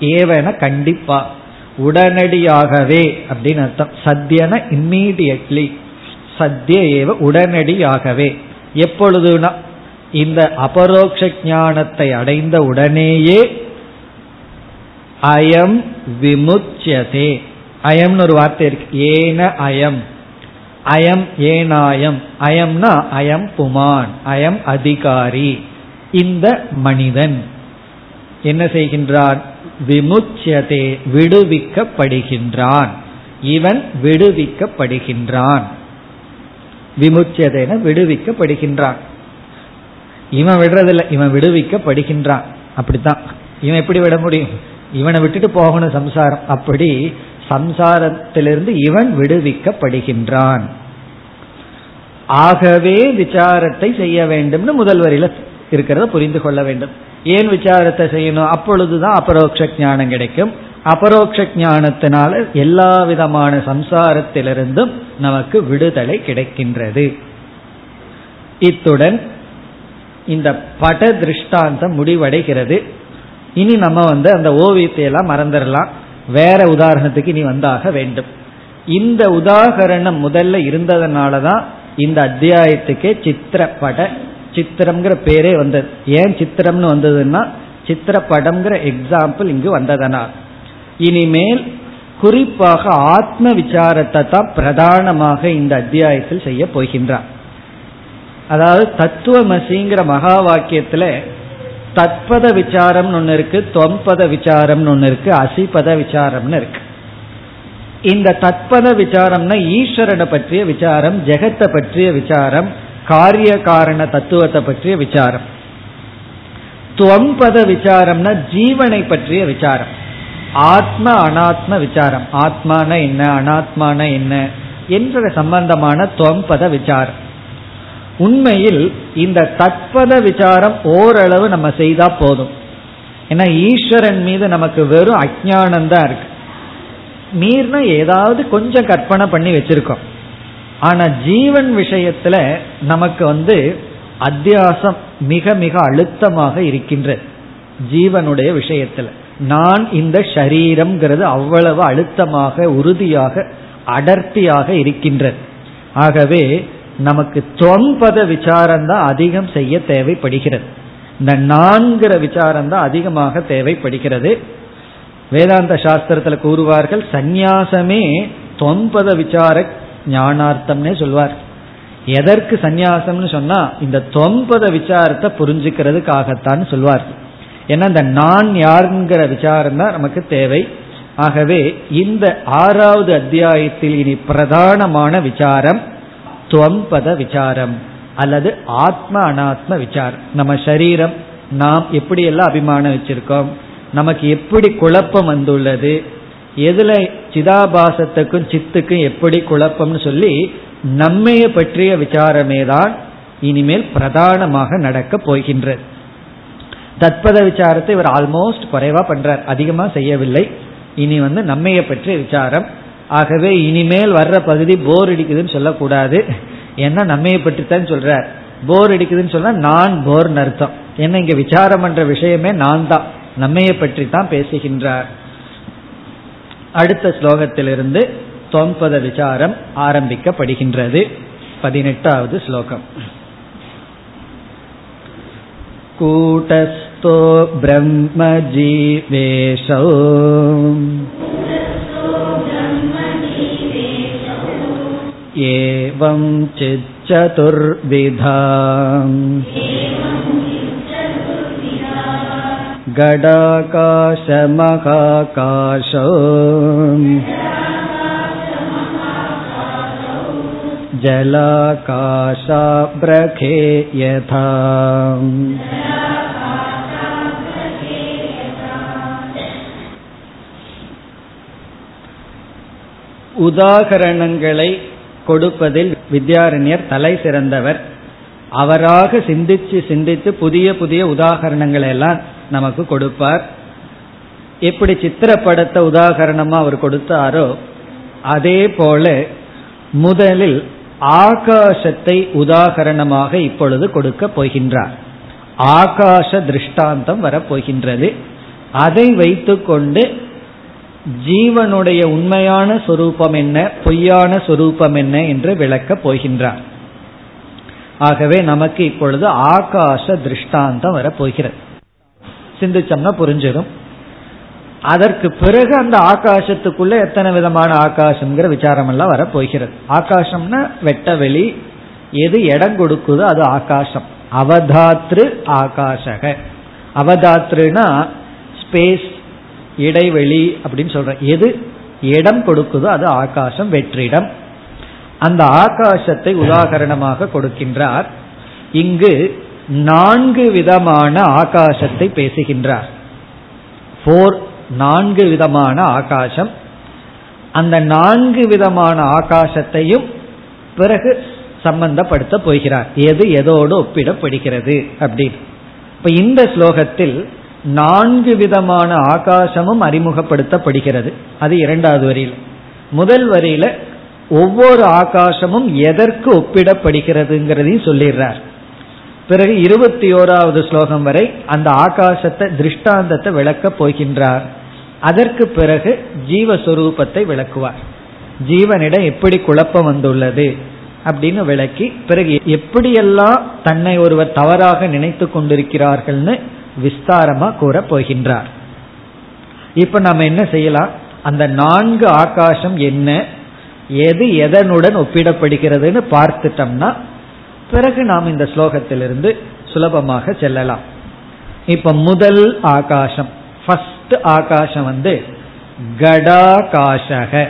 ஏவன கண்டிப்பா. உடனடியாகவே அப்படின்னு அர்த்தம். சத்தியன இம்மீடியட்லி சத்திய ஏவ உடனடியாகவே. எப்பொழுதுனா இந்த அபரோக்ஷ ஞானத்தை அடைந்த உடனேயே அயம் விமுச்சியதே அயம்னு ஒரு வார்த்தை இருக்கு. ஏன அயம். அயம் ஏனாயம். அயம்னா அயம் புமான். அயம் அதிகாரி. இந்த மனிதன். என்ன செய்கின்றான்? விமுச்சியதே விடுவிக்கப்படுகின்றான். இவன் விடுவிக்கப்படுகின்றான். விமுச்சியதேன விடுவிக்கப்படுகின்றான். இவன் விடுறதில்ல இவன் விடுவிக்க படிக்கின்றான் அப்படித்தான். இவன் எப்படி விட முடியும்? இவனை விட்டுட்டு போகணும் சம்சாரம். அப்படி சம்சாரத்திலிருந்து இவன் விடுவிக்கப்படுகின்றான். ஆகவே விசாரத்தை செய்ய வேண்டும்னு முதல் வரியில இருக்கிறத புரிந்து கொள்ள வேண்டும். ஏன் விசாரத்தை செய்யணும்? அப்பொழுதுதான் அபரோக்ஷ ஞானம் கிடைக்கும். அபரோக்ஷ ஞானத்தினால எல்லா விதமான சம்சாரத்திலிருந்தும் நமக்கு விடுதலை கிடைக்கின்றது. இத்துடன் இந்த பட திருஷ்டாந்தம் முடிவடைகிறது. இனி நம்ம வந்து அந்த ஓவியத்தை எல்லாம் மறந்துடலாம். வேற உதாரணத்துக்கு இனி வந்தாக வேண்டும். இந்த உதாகரணம் முதல்ல இருந்ததுனால தான் இந்த அத்தியாயத்துக்கே சித்திரப்பட சித்திரம்ங்கிற பேரே வந்தது. ஏன் சித்திரம்னு வந்ததுன்னா சித்திரப்படம்ங்கிற எக்ஸாம்பிள் இங்கு வந்ததனால். இனிமேல் குறிப்பாக ஆத்ம விசாரத்தை தான் பிரதானமாக இந்த அத்தியாயத்தில் செய்ய போகின்றார் அதாவது தத்துவமசிங்கிற மகா வாக்கியத்துல தத்பத விசாரம்னு ஒன்று இருக்கு தொம்பத விசாரம்னு ஒன்று இருக்கு அசிபத விசாரம்னு இருக்கு. இந்த தத்பத விசாரம்னா ஈஸ்வரனை பற்றிய விசாரம் ஜெகத்தை பற்றிய விசாரம் காரிய காரண தத்துவத்தை பற்றிய விசாரம். துவம்பத விசாரம்னா ஜீவனை பற்றிய விசாரம். ஆத்ம அனாத்ம விசாரம். ஆத்மான என்ன அனாத்மான என்ன என்ற சம்பந்தமான துவம்பத விசாரம். உண்மையில் இந்த தத்பத விசாரம் ஓரளவு நம்ம செய்தா போதும். ஏன்னா ஈஸ்வரன் மீது நமக்கு வெறும் அஜானம் தான் இருக்கு. மீறினா ஏதாவது கொஞ்சம் கற்பனை பண்ணி வச்சிருக்கோம். ஆனா ஜீவன் விஷயத்துல நமக்கு வந்து அத்தியாசம் மிக மிக அழுத்தமாக இருக்கின்றது ஜீவனுடைய விஷயத்துல. நான் இந்த ஷரீரம்ங்கிறது அவ்வளவு அழுத்தமாக உறுதியாக அடர்த்தியாக இருக்கின்றது. ஆகவே நமக்கு தொம்பத விசாரம் தான் அதிகம் செய்ய தேவைப்படுகிறது. இந்த நான்கிற விசாரம் தான் அதிகமாக தேவைப்படுகிறது. வேதாந்த சாஸ்திரத்துல கூறுவார்கள் சந்நியாசமே தொன்பத விசார ஞானார்த்தம்னே சொல்வார். எதற்கு சந்நியாசம்னு சொன்னா இந்த தொன்பத விசாரத்தை புரிஞ்சுக்கிறதுக்காகத்தான் சொல்வார். ஏன்னா இந்த நான் யாருங்கிற விசாரம் தான் நமக்கு தேவை. ஆகவே இந்த ஆறாவது அத்தியாயத்தில் இனி பிரதானமான விசாரம் துவம்பத விசாரம் அல்லது ஆத்ம அனாத்ம விசாரம். நம்ம சரீரம் நாம் எப்படியெல்லாம் அபிமானம் வச்சிருக்கோம் நமக்கு எப்படி குழப்பம் வந்துள்ளது எதுல சிதாபாசத்துக்கும் சித்துக்கும் எப்படி குழப்பம்னு சொல்லி நம்மைய பற்றிய விசாரமே தான் இனிமேல் பிரதானமாக நடக்க போகின்றது. தத்பத விசாரத்தை இவர் ஆல்மோஸ்ட் குறைவா பண்றார். அதிகமா செய்யவில்லை. இனி வந்து நம்மைய பற்றிய விசாரம் ஆகவே இனிமேல் வர்ற பகுதி போர் அடிக்குதுன்னு சொல்லக்கூடாது. ஏன்னா நம்மையை பற்றி சொல்றார். போர் அடிக்குதுன்னு சொன்னா நான் போர்னு அர்த்தம். ஏன்னா இங்க விசாரம் பண்ற விஷயமே நான் தான். நம்மைய பற்றி தான் பேசுகின்றார். அடுத்த ஸ்லோகத்திலிருந்து தொம்பத விசாரம் ஆரம்பிக்கப்படுகின்றது. பதினெட்டாவது ஸ்லோகம். கூட்டஸ்தோ பிரம்மஜீவேஷோ एवं चिच्चतुर्विधा गडाकाशमहाकाशो जलाकाशाब्रखे यथा உதாகரணங்களை கொடுப்பதில் வித்யாரண்யர் தலை சிறந்தவர். அவராக சிந்திச்சு சிந்தித்து புதிய புதிய உதாகரணங்களை எல்லாம் நமக்கு கொடுப்பார். எப்படி சித்திரப்படத்தை உதாகரணமா அவர் கொடுத்தாரோ அதே போல முதலில் ஆகாசத்தை உதாகரணமாக இப்பொழுது கொடுக்க போகின்றார். ஆகாச திருஷ்டாந்தம் வரப்போகின்றது. அதை வைத்துக்கொண்டு ஜீவனுடைய உண்மையான சொரூபம் என்ன பொய்யான சொரூபம் என்ன என்று விளக்கப் போகின்றார். ஆகவே நமக்கு இப்பொழுது ஆகாச திருஷ்டாந்தம் வரப்போகிறது. சிந்திச்சோம்னா புரிஞ்சிடும். அதற்கு பிறகு அந்த ஆகாசத்துக்குள்ள எத்தனை விதமான ஆகாசம்ங்கிற விசாரம் எல்லாம் வரப்போகிறது. ஆகாசம்னா வெட்ட வெளி எது இடம் கொடுக்குதோ அது ஆகாசம். அவதாத்ரு ஆகாஷக அவதாத்ருனா ஸ்பேஸ் இடைவெளி அப்படின்னு சொல்ற எது? இடம் கொடுக்குதோ அது ஆகாசம் வெற்றிடம். அந்த ஆகாசத்தை உதாகரணமாக கொடுக்கின்றார். இங்கு நான்கு விதமான ஆகாசத்தை பேசுகின்றார். போர் நான்கு விதமான ஆகாசம். அந்த நான்கு விதமான ஆகாசத்தையும் பிறகு சம்பந்தப்படுத்த போகிறார். எது எதோடு ஒப்பிடப்படுகிறது அப்படின்னு. இப்ப இந்த ஸ்லோகத்தில் நான்கு விதமான ஆகாசமும் அறிமுகப்படுத்தப்படுகிறது. அது இரண்டாவது வரியில். முதல் வரியில ஒவ்வொரு ஆகாசமும் எதற்கு ஒப்பிடப்படுகிறதுங்கிறதையும் சொல்லிடுறார். பிறகு இருபத்தி ஓராவது ஸ்லோகம் வரை அந்த ஆகாசத்தை திருஷ்டாந்தத்தை விளக்கப் போகின்றார். அதற்கு பிறகு ஜீவஸ்வரூபத்தை விளக்குவார். ஜீவனிடம் எப்படி குழப்பம் வந்துள்ளது அப்படின்னு விளக்கி பிறகு எப்படியெல்லாம் தன்னை ஒருவர் தவறாக நினைத்து கொண்டிருக்கிறார்கள்னு விஸ்தாரமா கூற போகின்றார். இப்ப நம்ம என்ன செய்யலாம்? அந்த நான்கு ஆகாசம் என்ன? எது எதனுடன் ஒப்பிடப்படுகிறதுன்னு பார்த்துட்டோம்னா பிறகு நாம் இந்த ஸ்லோகத்திலிருந்து சுலபமாக செல்லலாம். இப்ப முதல் ஆகாசம் ஃபர்ஸ்ட் ஆகாசம் வந்து கடாகாசக.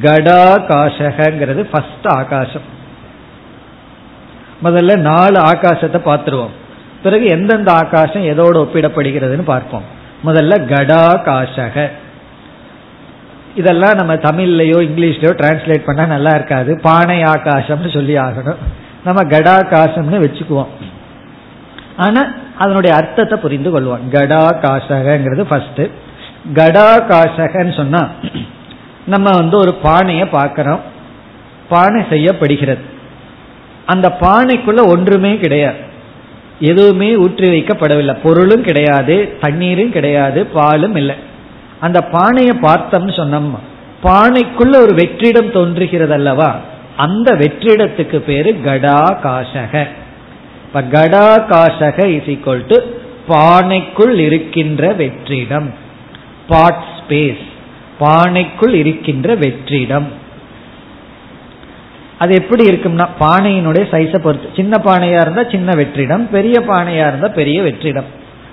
கடாகாசகிறது ஃபர்ஸ்ட் ஆகாசம். முதல்ல நாலு ஆகாசத்தை பார்த்துருவோம். பிறகு எந்தெந்த ஆகாசம் எதோடு ஒப்பிடப்படுகிறதுன்னு பார்ப்போம். முதல்ல கடாகாசக. இதெல்லாம் நம்ம தமிழ்லையோ இங்கிலீஷ்லயோ டிரான்ஸ்லேட் பண்ணா நல்லா இருக்காது. பானை ஆகாசம்னு சொல்லி ஆகணும். நம்ம கடாகாசம்னு வச்சுக்குவோம். ஆனா அதனுடைய அர்த்தத்தை புரிந்து கொள்வோம். கடா ஃபர்ஸ்ட் கடாகாசகன்னு சொன்னா நம்ம வந்து ஒரு பானையை பார்க்கிறோம். பானை செய்யப்படுகிறது. அந்த பானைக்குள்ள ஒன்றுமே கிடையாது. எதுவுமே ஊற்றி வைக்கப்படவில்லை பொருளும் கிடையாது தண்ணீரும் கிடையாது பாலும் இல்லை. அந்த பானையை பார்த்தோம்னு சொன்னோம். பானைக்குள்ள ஒரு வெற்றிடம் தோன்றுகிறது அல்லவா அந்த வெற்றிடத்துக்கு பேரு கடா காசக இப்ப கடா காசக இஸ் ஈக்வல் டு பானைக்குள் இருக்கின்ற வெற்றிடம். பாட் ஸ்பேஸ் பானைக்குள் இருக்கின்ற வெற்றிடம். அது எப்படி இருக்கும்னா பானையினுடைய சைஸை பொறுத்து. சின்ன பானையா இருந்தா சின்ன வெற்றிடம் பெரிய பானையா இருந்தா பெரிய வெற்றிடம்.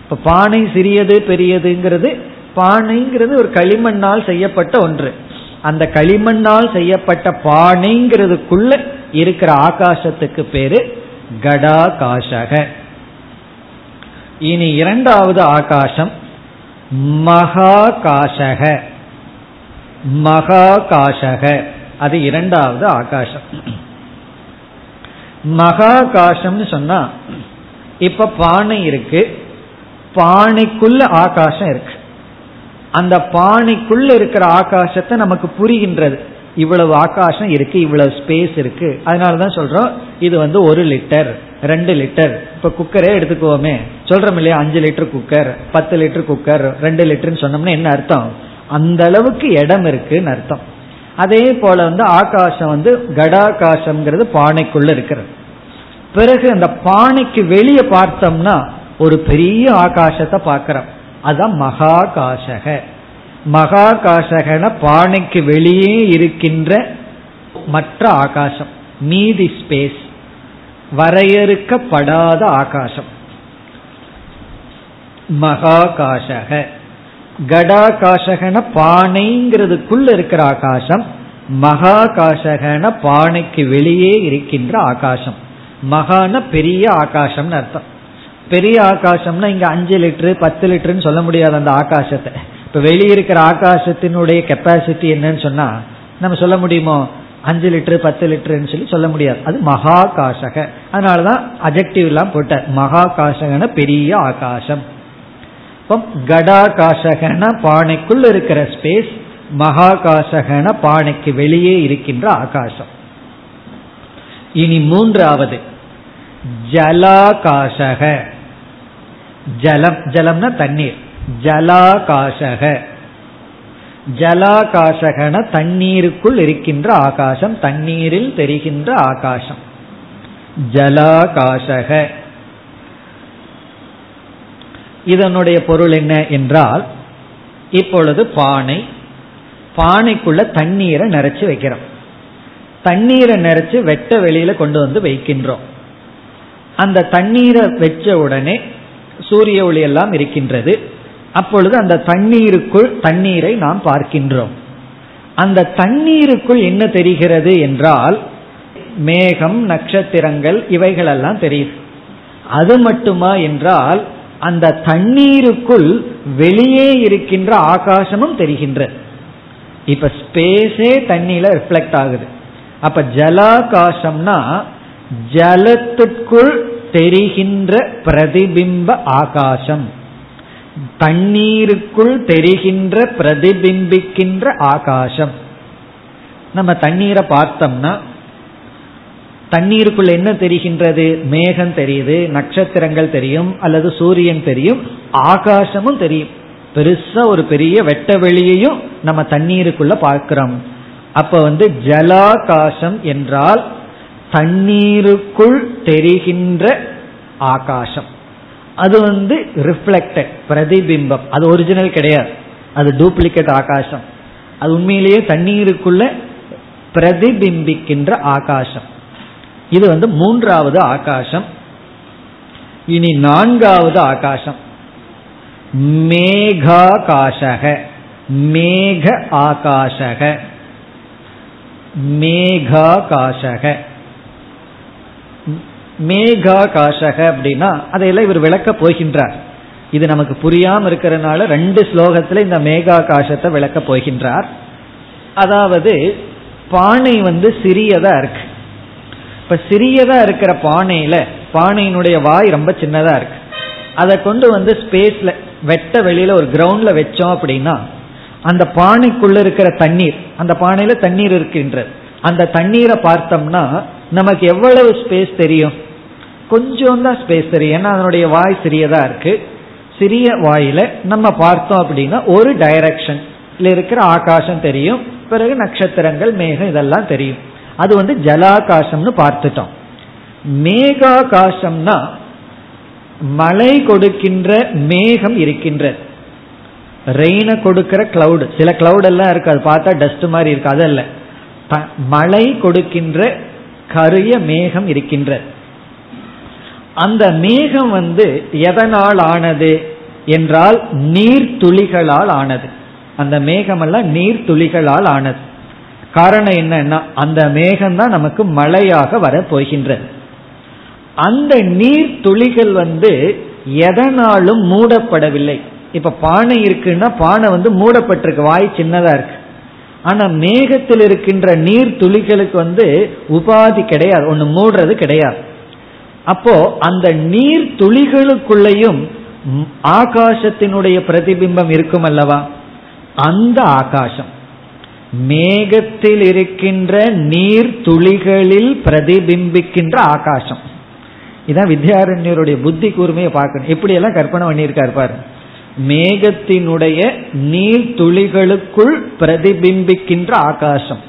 இப்ப பானை சிறியது பெரியதுங்கிறது பானைங்கிறது ஒரு களிமண்ணால் செய்யப்பட்ட ஒன்று. அந்த களிமண்ணால் செய்யப்பட்ட பானைங்கிறதுக்குள்ள இருக்கிற ஆகாசத்துக்கு பேரு கடாகாசக. இனி இரண்டாவது ஆகாசம் மகாகாசக. மகாகாசக. அது இரண்டாவது ஆகாசம் மகாகாசம்னு சொன்னா இப்ப பானை இருக்கு பானைக்குள்ள ஆகாசம் இருக்கு. அந்த பானைக்குள்ள இருக்கிற ஆகாசத்தை நமக்கு புரிகின்றது. இவ்வளவு ஆகாசம் இருக்கு இவ்வளவு ஸ்பேஸ் இருக்கு. அதனாலதான் சொல்றோம் இது வந்து ஒரு லிட்டர் ரெண்டு லிட்டர் இப்ப குக்கரே எடுத்துக்குவோமே. சொல்றோம் இல்லையா அஞ்சு லிட்டர் குக்கர் பத்து லிட்டர் குக்கர் ரெண்டு லிட்டர்னு சொன்னோம்னா என்ன அர்த்தம்? அந்த அளவுக்கு இடம் இருக்குன்னு அர்த்தம். அதே போல வந்து ஆகாசம் வந்து கடாகாசம்ங்கிறது பானைக்குள்ள இருக்கிறது. பிறகு அந்த பானைக்கு வெளியே பார்த்தோம்னா ஒரு பெரிய ஆகாசத்தை பார்க்கிறோம். அதுதான் மகாகாசக. மகாகாசகன பானைக்கு வெளியே இருக்கின்ற மற்ற ஆகாசம் மீதி ஸ்பேஸ் வரையறுக்கப்படாத ஆகாசம். மகாகாசக. கடாகாசகன பானைங்கிறதுக்குள்ள இருக்கிற ஆகாசம் மகாகாசகன பானைக்கு வெளியே இருக்கின்ற ஆகாசம். மகான பெரிய ஆகாசம்னு அர்த்தம். பெரிய ஆகாசம்னா இங்க அஞ்சு லிட்டரு பத்து லிட்டருன்னு சொல்ல முடியாது அந்த ஆகாசத்தை. இப்ப வெளியே இருக்கிற ஆகாசத்தினுடைய கெப்பாசிட்டி என்னன்னு சொன்னா நம்ம சொல்ல முடியுமோ? அஞ்சு லிட்டரு பத்து லிட்டருன்னு சொல்லி சொல்ல முடியாது. அது மகா காசக அதனாலதான் அஜெக்டிவ் எல்லாம் போட்டார். மகா காசகன பெரிய ஆகாசம். கடாகாசகன பானைக்குள் இருக்கிற ஸ்பேஸ் மகாகாசகன பானைக்கு வெளியே இருக்கின்ற ஆகாசம். இனி மூன்றாவது ஜலாகாசக. ஜலம் ஜலம்னா தண்ணீர். ஜலாகாசக. ஜலாகாசகன தண்ணீருக்குள் இருக்கின்ற ஆகாசம் தண்ணீரில் தெரிகின்ற ஆகாசம். ஜலாகாசக. இதனுடைய பொருள் என்ன என்றால் இப்பொழுது பானை பானைக்குள்ள தண்ணீரை நிறைச்சு வைக்கிறோம். தண்ணீரை நிறைச்சு வெட்ட வெளியில கொண்டு வந்து வைக்கின்றோம். அந்த தண்ணீரை வச்ச உடனே சூரிய ஒளி எல்லாம் இருக்கின்றது. அப்பொழுது அந்த தண்ணீருக்குள் தண்ணீரை நாம் பார்க்கின்றோம். அந்த தண்ணீருக்குள் என்ன தெரிகிறது என்றால் மேகம் நட்சத்திரங்கள் இவைகளெல்லாம் தெரியுது. அது மட்டுமா என்றால் அந்த தண்ணீருக்குள் வெளியே இருக்கின்ற ஆகாசமும் தெரிகின்றது இப்ப ஸ்பேஸே தண்ணியில ரிஃப்ளெக்ட் ஆகுது. அப்ப ஜலாகாசம்னா ஜலத்துக்குள் தெரிகின்ற பிரதிபிம்ப ஆகாசம். தண்ணீருக்குள் தெரிகின்ற பிரதிபிம்பிக்கின்ற ஆகாசம். நம்ம தண்ணீரை பார்த்தோம்னா தண்ணீருக்குள்ள என்ன தெரிகின்றது? மேகம் தெரியுது நட்சத்திரங்கள் தெரியும் அல்லது சூரியன் தெரியும் ஆகாசமும் தெரியும். பெருசா ஒரு பெரிய வெட்ட வெளியையும் நம்ம தண்ணீருக்குள்ள பார்க்கிறோம். அப்ப வந்து ஜலாகாசம் என்றால் தண்ணீருக்குள் தெரிகின்ற ஆகாசம். அது வந்து ரிஃப்ளெக்டட் பிரதிபிம்பம். அது ஒரிஜினல் கிடையாது. அது டூப்ளிகேட் ஆகாசம். அது உண்மையிலேயே தண்ணீருக்குள்ள பிரதிபிம்பிக்கின்ற ஆகாசம். இது வந்து மூன்றாவது ஆகாசம். இனி நான்காவது ஆகாசம். மேகாகாசக மேக ஆகாசக மேகாகாசக. மேகாகாசக அப்படின்னா அதையெல்லாம் இவர் விளக்க போகின்றார். இது நமக்கு புரியாம இருக்கிறதுனால ரெண்டு ஸ்லோகத்துல இந்த மேகாகாசத்தை விளக்க போகின்றார். அதாவது பானை வந்து சிறியதா இருக்கு. இப்ப சிறியதா இருக்கிற பானையில பானையினுடைய வாய் ரொம்ப சின்னதா இருக்கு. அதை கொண்டு வந்து ஸ்பேஸ்ல வெட்ட வெளியில ஒரு கிரவுண்ட்ல வச்சோம் அப்படின்னா அந்த பானைக்குள்ள இருக்கிற தண்ணீர் அந்த பானையில தண்ணீர் இருக்கின்றது. அந்த தண்ணீரை பார்த்தோம்னா நமக்கு எவ்வளவு ஸ்பேஸ் தெரியும்? கொஞ்சம் தான் ஸ்பேஸ் தெரியும். ஏன்னா அதனுடைய வாய் சிறியதா இருக்கு. சிறிய வாயில நம்ம பார்த்தோம் அப்படின்னா ஒரு டைரக்ஷன் இருக்கிற ஆகாசம் தெரியும். பிறகு நட்சத்திரங்கள் மேகம் இதெல்லாம் தெரியும். அது வந்து ஜலாகாசம்னு பார்த்துட்டோம். மேகாகாசம்னா மழை கொடுக்கின்ற மேகம் இருக்கின்ற ரெயினை கொடுக்கிற கிளவுடு சில கிளவுட் எல்லாம் இருக்கு அது பார்த்தா டஸ்ட் மாதிரி இருக்கு அதல்ல மழை கொடுக்கின்ற கரிய மேகம் இருக்கின்ற. அந்த மேகம் வந்து எதனால் ஆனது என்றால் நீர் துளிகளால் ஆனது. அந்த மேகமெல்லாம் நீர் துளிகளால் ஆனது. காரணம் என்னன்னா அந்த மேகம் தான் நமக்கு மழையாக வர போகின்றது அந்த நீர் துளிகள் வந்து எதனாலும் மூடப்படவில்லை. இப்ப பானை இருக்குன்னா பானை வந்து மூடப்பட்டிருக்கு வாய் சின்னதா இருக்கு. ஆனா மேகத்தில் இருக்கின்ற நீர் துளிகளுக்கு வந்து உபாதி கிடையாது ஒன்னு மூடுறது கிடையாது. அப்போ அந்த நீர் துளிகளுக்குள்ளேயும் ஆகாசத்தினுடைய பிரதிபிம்பம் இருக்கும் அல்லவா? அந்த ஆகாசம். மேகத்தில் இருக்கின்ற நீர் துளிகளில் பிரதிபிம்பிக்கின்ற ஆகாசம். இதான் வித்யாரண்யருடைய புத்தி கூர்மையை பார்க்கணும். எப்படி எல்லாம் கற்பனை பண்ணியிருக்கார் பாரு. மேகத்தினுடைய நீர் துளிகளுக்குள் பிரதிபிம்பிக்கின்ற ஆகாசம்.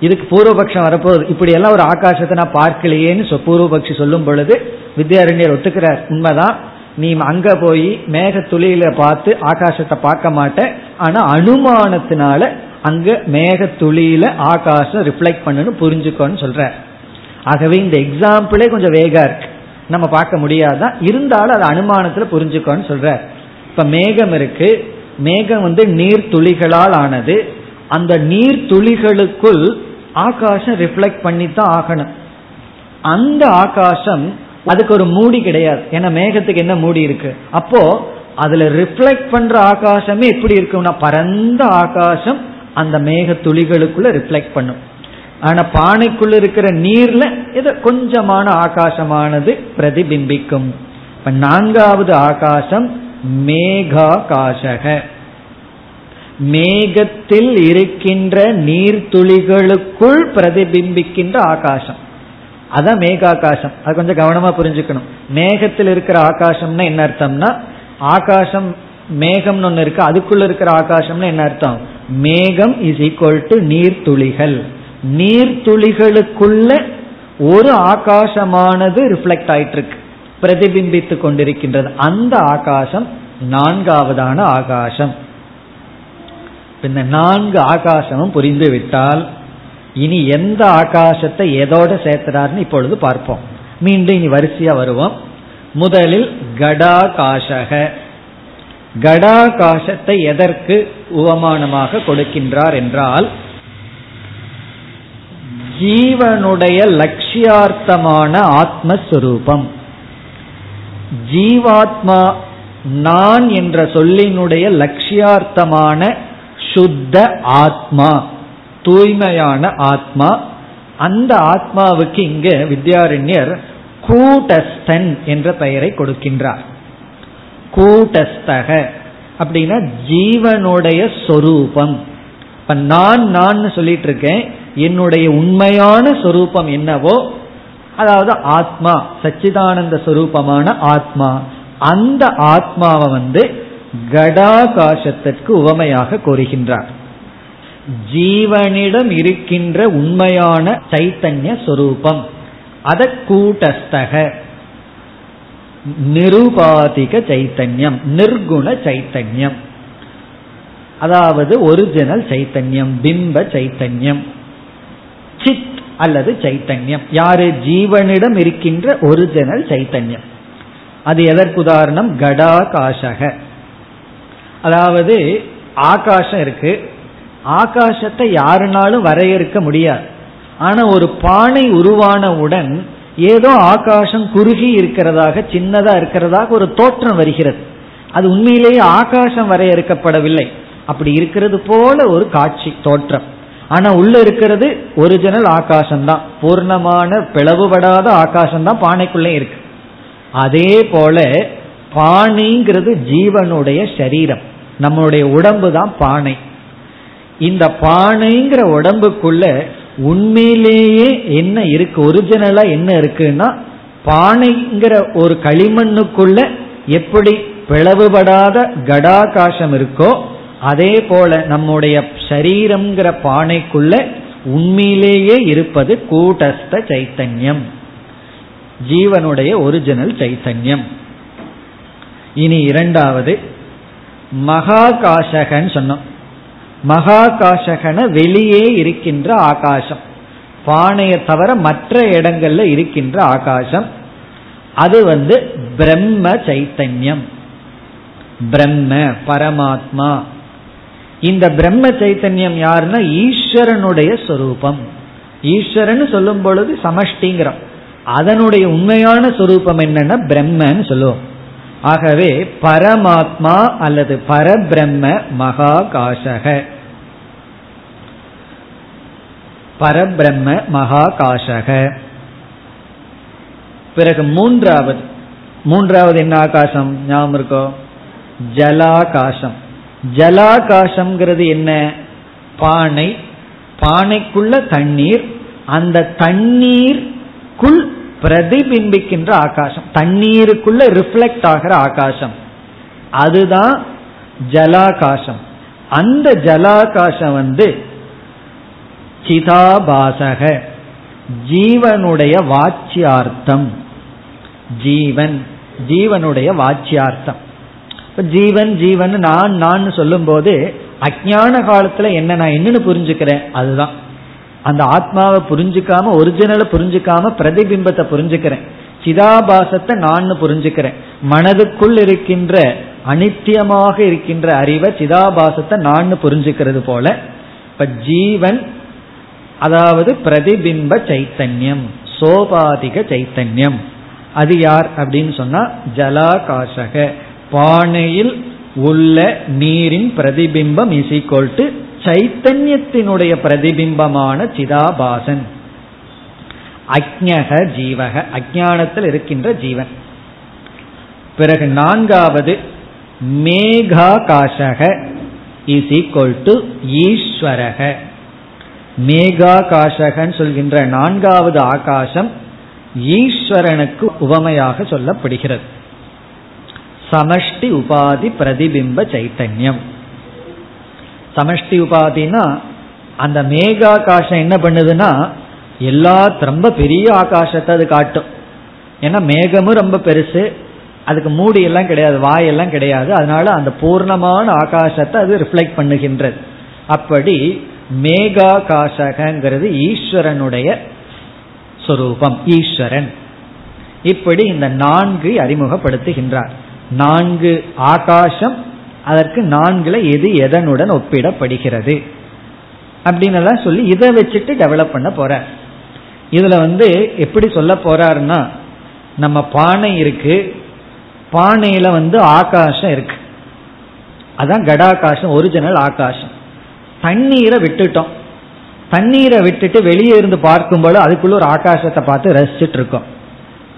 இதுக்கு பூர்வபக்ஷம் வரப்போகுது. இப்படி எல்லாம் ஒரு ஆகாசத்தை நான் பார்க்கலையேன்னு பூர்வபக்ஷி சொல்லும் பொழுது வித்யாரண்யர் ஒத்துக்கிறார். உண்மைதான். நீ அங்க போய் மேக துளியில பார்த்து ஆகாசத்தை பார்க்க மாட்ட. ஆனா அனுமானத்தினால அங்க மேகத்துளியில ஆகாசம் ரிஃப்ளெக்ட் பண்ணுன்னு புரிஞ்சுக்கோன்னு சொல்ற. ஆகவே இந்த எக்ஸாம்பிளே கொஞ்சம் வேகா இருக்கு. நம்ம பார்க்க முடியாதான் இருந்தாலும் அது அனுமானத்துல புரிஞ்சுக்கோன்னு சொல்ற. இப்ப மேகம் இருக்கு. மேகம் வந்து நீர் துளிகளால் ஆனது. அந்த நீர் துளிகளுக்குள் ஆகாசம் ரிஃப்ளெக்ட் தான் ஆகணும். அந்த ஆகாசம் அதுக்கு ஒரு மூடி கிடையாது. ஏன்னா மேகத்துக்கு என்ன மூடி இருக்கு? அப்போ அதுல ரிஃப்ளெக்ட் பண்ற ஆகாசமே எப்படி இருக்கும்னா பரந்த ஆகாசம் அந்த மேக துளிகளுக்குள்ள ரிஃப்ளெக்ட் பண்ணும். ஆனா பானைக்குள்ள இருக்கிற நீர்ல ஏதோ கொஞ்சமான ஆகாசமானது பிரதிபிம்பிக்கும். இப்ப நான்காவது ஆகாசம் மேகாகாசக. மேகத்தில் இருக்கின்ற நீர்த்துளிகளுக்குள் பிரதிபிம்பிக்கின்ற ஆகாசம். அதான் மேகாகாசம். அது கொஞ்சம் கவனமா புரிஞ்சுக்கணும். மேகத்தில் இருக்கிற ஆகாசம்னா என்ன அர்த்தம்னா ஆகாசம் மேகம்னு ஒன்று இருக்கு அதுக்குள்ள இருக்கிற ஆகாசம்னு என்ன அர்த்தம்? மேகம் இஸ் ஈக்குவல் டு நீர்த்துளிகள். நீர்த்துளிகளுக்குள்ள ஒரு ஆகாசமானது ரிஃப்ளெக்ட் ஆயிட்டு இருக்கு பிரதிபிம்பித்து கொண்டிருக்கின்றது. அந்த ஆகாசம் நான்காவதான ஆகாசம். இந்த நான்கு ஆகாசமும் புரிந்து விட்டால் இனி எந்த ஆகாசத்தை எதோட சேர்த்துறாருன்னு இப்பொழுது பார்ப்போம். மீண்டும் இனி வரிசையா வருவோம். முதலில் கடாகாசக. கடாகாசத்தை எதற்கு உபமானமாக கொடுக்கின்றார் என்றால் ஜீவனுடைய லட்சியார்த்தமான ஆத்மஸ்வரூபம். ஜீவாத்மா நான் என்ற சொல்லினுடைய லட்சியார்த்தமான சுத்த ஆத்மா தூய்மையான ஆத்மா அந்த ஆத்மாவுக்கு இங்கு வித்யாரண்யர் கூட்டஸ்தன் என்ற பெயரை கொடுக்கின்றார். கூட்டஸ்தக. அப்படின்னா ஜீவனுடைய சொரூபம். இப்ப நான் நான் சொல்லிட்டு இருக்கேன் என்னுடைய உண்மையான சொரூபம் என்னவோ அதாவது ஆத்மா சச்சிதானந்த சொரூபமான ஆத்மா அந்த ஆத்மாவை வந்து கடாகாசத்திற்கு உவமையாக கூறுகின்றார். ஜீவனிடம் இருக்கின்ற உண்மையான சைத்தன்ய சொரூபம். அத கூட்டஸ்தக. நிருபாதிக சைத்தன்யம் நிர்குண சைத்தன்யம். அதாவது ஒரிஜினல் சைத்தன்யம் பிம்ப சைத்தன்யம். சித் அல்லது சைத்தன்யம். யாரு? ஜீவனிடம் இருக்கின்ற ஒரிஜினல் சைத்தன்யம். அது எதற்கு உதாரணம் கடாகாசக. அதாவது ஆகாசம் இருக்கு. ஆகாசத்தை யாருனாலும் வரையறுக்க முடியாது. ஆனா ஒரு பானை உருவானவுடன் ஏதோ ஆகாசம் குறுகி இருக்கிறதாக சின்னதா இருக்கிறதாக ஒரு தோற்றம் வருகிறது. அது உண்மையிலேயே ஆகாசம் வரையறுக்கப்படவில்லை அப்படி இருக்கிறது போல ஒரு காட்சி தோற்றம். ஆனா உள்ள இருக்கிறது ஒரிஜினல் ஆகாசம் தான் பூர்ணமான பிளவுபடாத ஆகாசம் தான் பானைக்குள்ளே இருக்கு. அதே போல பானைங்கிறது ஜீவனுடைய சரீரம். நம்மளுடைய உடம்பு தான் பானை. இந்த பானைங்கிற உடம்புக்குள்ள உண்மையிலேயே என்ன இருக்கு? ஒரிஜினலா என்ன இருக்குன்னா பானைங்கிற ஒரு களிமண்ணுக்குள்ள எப்படி பிளவுபடாத கடாகாசம் இருக்கோ அதே போல நம்முடைய சரீரம்ங்கிற பானைக்குள்ள உண்மையிலேயே இருப்பது கூட்டஸ்த சைத்தன்யம். ஜீவனுடைய ஒரிஜினல் சைத்தன்யம். இனி இரண்டாவது மகாகாசகன் சொன்னோம். மகாகாசகன வெளியே இருக்கின்ற ஆகாசம். பானையை தவிர மற்ற இடங்கள்ல இருக்கின்ற ஆகாசம். அது வந்து பிரம்ம சைத்தன்யம். பிரம்ம பரமாத்மா. இந்த பிரம்ம சைத்தன்யம் யாருன்னா ஈஸ்வரனுடைய சொரூபம். ஈஸ்வரன் சொல்லும் பொழுது சமஷ்டிங்கிறோம். அதனுடைய உண்மையான சொரூபம் என்னன்னா பிரம்மன்னு சொல்லுவோம். ஆகவே பரமாத்மா அல்லது பரபிரம்ம மகாகாசக பரபிரம்ம மகாகாசக பிறகு மூன்றாவது. மூன்றாவது என்ன ஆகாசம் ஞாபகம் இருக்கோ? ஜலாகாசம் ஜலாகாசம்ங்கிறது என்ன? பானை. பானைக்குள்ள தண்ணீர். அந்த தண்ணீருக்குள் பிரதிபிம்பிக்கின்ற ஆகாசம். தண்ணீருக்குள்ள ரிஃப்ளெக்ட் ஆகிற ஆகாசம். அதுதான் ஜலாகாசம். அந்த ஜலாகாசம் வந்து சிதாபாசக ஜீவனுடைய வாச்சியார்த்தம். ஜீவன் ஜீவனுடைய வாச்சியார்த்தம். ஜீவன் ஜீவன் நான் நான் சொல்லும் போது அஜான காலத்துல என்ன நான் என்னன்னு புரிஞ்சுக்கிறேன். அதுதான். அந்த ஆத்மாவை புரிஞ்சுக்காம ஒரிஜினலை புரிஞ்சுக்காம பிரதிபிம்பத்தை புரிஞ்சுக்கிறேன். சிதாபாசத்தை நான் புரிஞ்சுக்கிறேன். மனதுக்குள் இருக்கின்ற அனித்தியமாக இருக்கின்ற அறிவை சிதாபாசத்தை நான் புரிஞ்சுக்கிறது போல இப்ப ஜீவன் அதாவது பிரதிபிம்ப சைத்தன்யம் சோபாதிக சைத்தன்யம். அது யார் அப்படின்னு சொன்னா ஜலாகாசக. பானையில் உள்ள நீரின் பிரதிபிம்பம் இஸ் ஈக்வல் டு சைத்தன்யத்தினுடைய பிரதிபிம்பமான சிதாபாசன். அக்ஞக ஜீவக அஜானத்தில் இருக்கின்ற ஜீவன். பிறகு நான்காவது மேகாகாசக இஸ் ஈக்வல் டு ஈஸ்வரக. மேகாகாசகன் சொல்கின்ற நான்காவது ஆகாசம் ஈஸ்வரனுக்கு உவமையாக சொல்லப்படுகிறது. சமஷ்டி உபாதி பிரதிபிம்ப சைத்தன்யம். சமஷ்டி உபாதினா அந்த மேகாகாசம் என்ன பண்ணுதுன்னா எல்லா ரொம்ப பெரிய ஆகாசத்தை அது காட்டும். ஏன்னா மேகமும் ரொம்ப பெருசு அதுக்கு மூடி எல்லாம் கிடையாது வாயெல்லாம் கிடையாது அதனால அந்த பூர்ணமான ஆகாசத்தை அது ரிஃப்ளெக்ட் பண்ணுகின்றது. அப்படி மேகாகாசகங்கிறது ஈஸ்வரனுடைய சொரூபம் ஈஸ்வரன். இப்படி இந்த நான்கு அறிமுகப்படுத்துகின்றார். நான்கு ஆகாசம் அதற்கு நான்குல எது எதனுடன் ஒப்பிடப்படுகிறது? அப்படின்னு எல்லாம் சொல்லி இதை வச்சுட்டு டெவலப் பண்ண போற. இதுல வந்து எப்படி சொல்ல போறாருன்னா நம்ம பானை இருக்கு பானையில வந்து ஆகாசம் இருக்கு. அதான் கடாகாசம் ஒரிஜினல் ஆகாசம். தண்ணீரை விட்டுட்டோம். தண்ணீரை விட்டுட்டு வெளியே இருந்து பார்க்கும்போது அதுக்குள்ள ஒரு ஆகாசத்தை பார்த்து ரசிச்சுட்டு இருக்கோம்.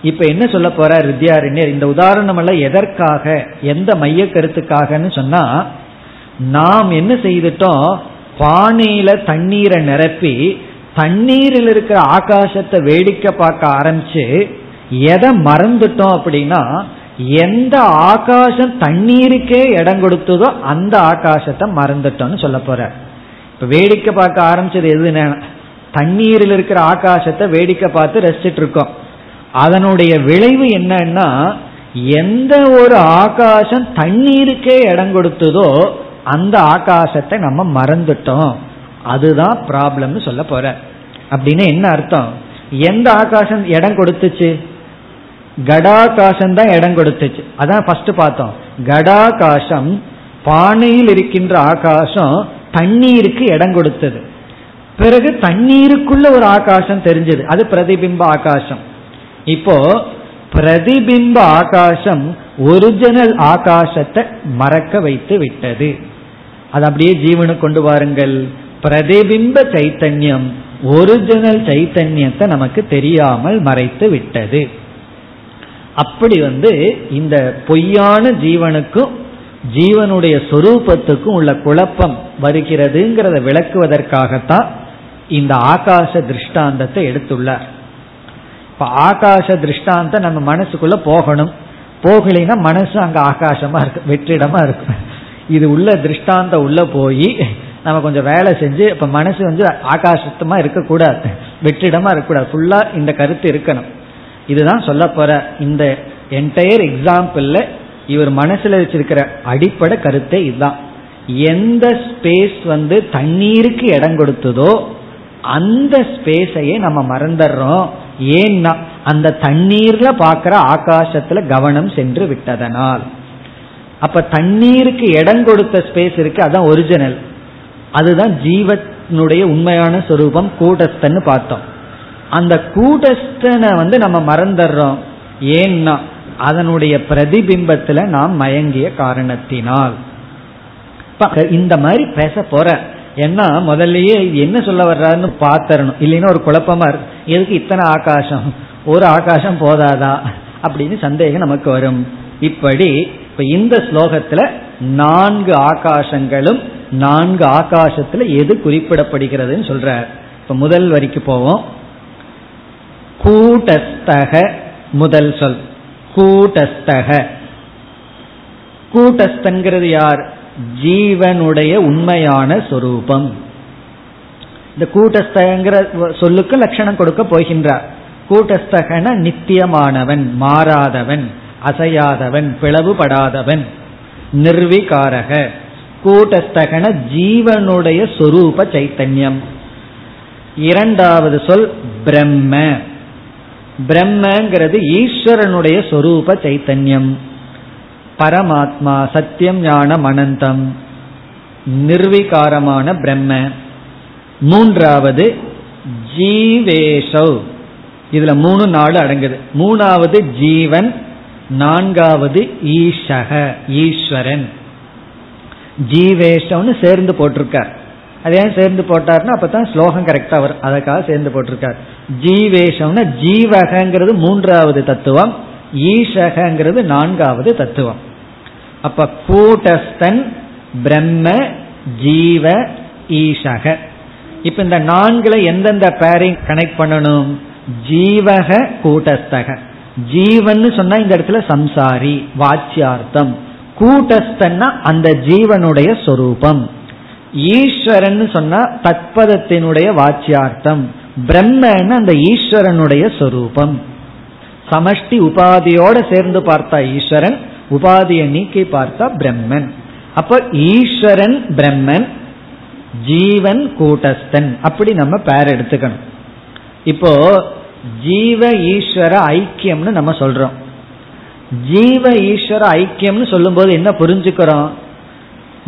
இப்ப என்ன சொல்ல போறார் வித்யாரண்யர்? இந்த உதாரணம் எல்லாம் எதற்காக? எந்த மைய கருத்துக்காகன்னு சொன்னா நாம் என்ன செய்துட்டோம்? பானையில தண்ணீரை நிரப்பி தண்ணீரில் இருக்கிற ஆகாசத்தை வேடிக்கை பார்க்க ஆரம்பிச்சு எதை மறந்துட்டோம் அப்படின்னா எந்த ஆகாசம் தண்ணீருக்கே இடம் கொடுத்ததோ அந்த ஆகாசத்தை மறந்துட்டோம்னு சொல்ல போற இப்ப வேடிக்கை பார்க்க ஆரம்பிச்சது எதுன்னு தண்ணீரில் இருக்கிற ஆகாசத்தை வேடிக்கை பார்த்து ரசிச்சிட்டு இருக்கோம். அதனுடைய விளைவு என்னன்னா எந்த ஒரு ஆகாசம் தண்ணீருக்கே இடம் கொடுத்ததோ அந்த ஆகாசத்தை நம்ம மறந்துட்டோம். அதுதான் ப்ராப்ளம்னு சொல்ல போற. அப்படின்னு என்ன அர்த்தம்? எந்த ஆகாசம் இடம் கொடுத்துச்சு? கடாகாசம் தான் இடம் கொடுத்துச்சு. அதான் ஃபர்ஸ்ட் பார்த்தோம். கடாகாசம் பானையில் இருக்கின்ற ஆகாசம் தண்ணீருக்கு இடம் கொடுத்தது. பிறகு தண்ணீருக்குள்ள ஒரு ஆகாசம் தெரிஞ்சது. அது பிரதிபிம்ப ஆகாசம். இப்போ பிரதிபிம்ப ஆகாசம் ஒரிஜினல் ஆகாசத்தை மறக்க வைத்து விட்டது. அது அப்படியே ஜீவனு கொண்டு வாருங்கள். பிரதிபிம்ப சைத்தன்யம் ஒரிஜினல் சைத்தன்யத்தை நமக்கு தெரியாமல் மறைத்து விட்டது. அப்படி வந்து இந்த பொய்யான ஜீவனுக்கும் ஜீவனுடைய சொரூபத்துக்கும் உள்ள குழப்பம் வருகிறதுங்கிறத விளக்குவதற்காகத்தான் இந்த ஆகாச திருஷ்டாந்தத்தை எடுத்துள்ளார். இப்ப ஆகாச திருஷ்டாந்தம் நம்ம மனசுக்குள்ள போகணும். போகலைன்னா மனசு அங்க ஆகாசமா இருக்கு வெற்றிடமா இருக்கும் இது உள்ள திருஷ்டாந்த உள்ள போய் நம்ம கொஞ்சம் வேலை செஞ்சு இப்ப மனசு வந்து ஆகாசத்தமா இருக்கக்கூடாது வெற்றிடமா இருக்கக்கூடாது. ஃபுல்லா இந்த கருத்து இருக்கணும். இதுதான் சொல்ல போற இந்த என்டையர் எக்ஸாம்பிள்ல இவர் மனசுல வச்சிருக்கிற அடிப்படை கருத்தை இதுதான். எந்த ஸ்பேஸ் வந்து தண்ணீருக்கு இடம் கொடுத்ததோ அந்த ஸ்பேஸையே நம்ம மறந்துடுறோம். ஏன்னா அந்த தண்ணீர்ல பாக்குற ஆகாசத்துல கவனம் சென்று விட்டதனால். அப்ப தண்ணீருக்கு இடம் கொடுத்த ஸ்பேஸ் இருக்கு அதான் ஒரிஜினல் அதுதான் ஜீவனுடைய உண்மையான சொரூபம் கூட்டஸ்தன்னு பார்த்தோம். அந்த கூட்டஸ்தனை வந்து நம்ம மறந்துடுறோம். ஏன்னா அதனுடைய பிரதிபிம்பத்துல நாம் மயங்கிய காரணத்தினால். இந்த மாதிரி பேச போற. ஏன்னா முதல்லயே என்ன சொல்ல வர்றாருன்னு பாத்தரணும் இல்லைன்னா ஒரு குழப்பமா இருக்கு. எதுக்கு இத்தனை ஆகாசம்? ஒரு ஆகாசம் போதாதா? அப்படின்னு சந்தேகம் நமக்கு வரும். இப்படி இப்ப இந்த ஸ்லோகத்துல நான்கு ஆகாசங்களும் நான்கு ஆகாசத்துல எது குறிப்பிடப்படுகிறதுன்னு சொல்ற இப்ப முதல் வரிக்கு போவோம். கூட்டஸ்தக முதல் சொல். கூட்டஸ்தக. கூட்டஸ்தங்கிறது யார்? ஜீவனுடைய உண்மையான சொரூபம். இந்த கூட்டஸ்தகங்கிற சொல்லுக்கு லட்சணம் கொடுக்க போகின்றார். கூட்டஸ்தகன நித்தியமானவன் மாறாதவன் அசையாதவன் பிளவுபடாதவன் நிர்விகாரக. கூட்டஸ்தகன ஜீவனுடைய சொரூப சைத்தன்யம். இரண்டாவது சொல் பிரம்ம. பிரம்மங்கிறது ஈஸ்வரனுடைய சொரூப சைத்தன்யம். பரமாத்மா சத்தியம் ஞானம் அனந்தம். நிர்விகாரமான பிரம்ம. மூன்றாவது ஜீவேஷவ் இதுல மூணு நாலு அடங்குது. மூணாவது ஜீவன் நான்காவது ஈஷக ஈஸ்வரன். ஜீவேஷம்னு சேர்ந்து போட்டிருக்கார். அது ஏன் சேர்ந்து போட்டார்னா அப்பதான் ஸ்லோகம் கரெக்டா வரும். அதற்காக சேர்ந்து போட்டிருக்கார். ஜீவேஷம்னா ஜீவகங்கிறது மூன்றாவது தத்துவம் ஈஷகங்கிறது நான்காவது தத்துவம். அப்ப கூட்டஸ்தன் பிரம்ம ஜீவ ஈஷக. இப்ப இந்த நான்குல எந்தெந்த பேரிங் கனெக்ட் பண்ணணும்? ஜீவக கூட்டஸ்தக. ஜீவன் சொன்னா இந்த இடத்துல சம்சாரி வாச்சியார்த்தம். கூட்டஸ்தன்னா அந்த ஜீவனுடைய சொரூபம். ஈஸ்வரன் சொன்னா தத்பதத்தினுடைய வாச்சியார்த்தம். பிரம்மன் அந்த ஈஸ்வரனுடைய சொரூபம். சமஷ்டி உபாதியோட சேர்ந்து பார்த்தா ஈஸ்வரன் உபாதியை நீக்கி பார்த்தா பிரம்மன். அப்ப ஈஸ்வரன் பிரம்மன் ஜீவன் கூட்டஸ்தன். அப்படி நம்ம பேர் எடுத்துக்கணும். இப்போ ஜீவ ஈஸ்வர ஐக்கியம்னு நம்ம சொல்றோம். ஜீவ ஈஸ்வர ஐக்கியம்னு சொல்லும்போது என்ன புரிஞ்சுக்கிறோம்?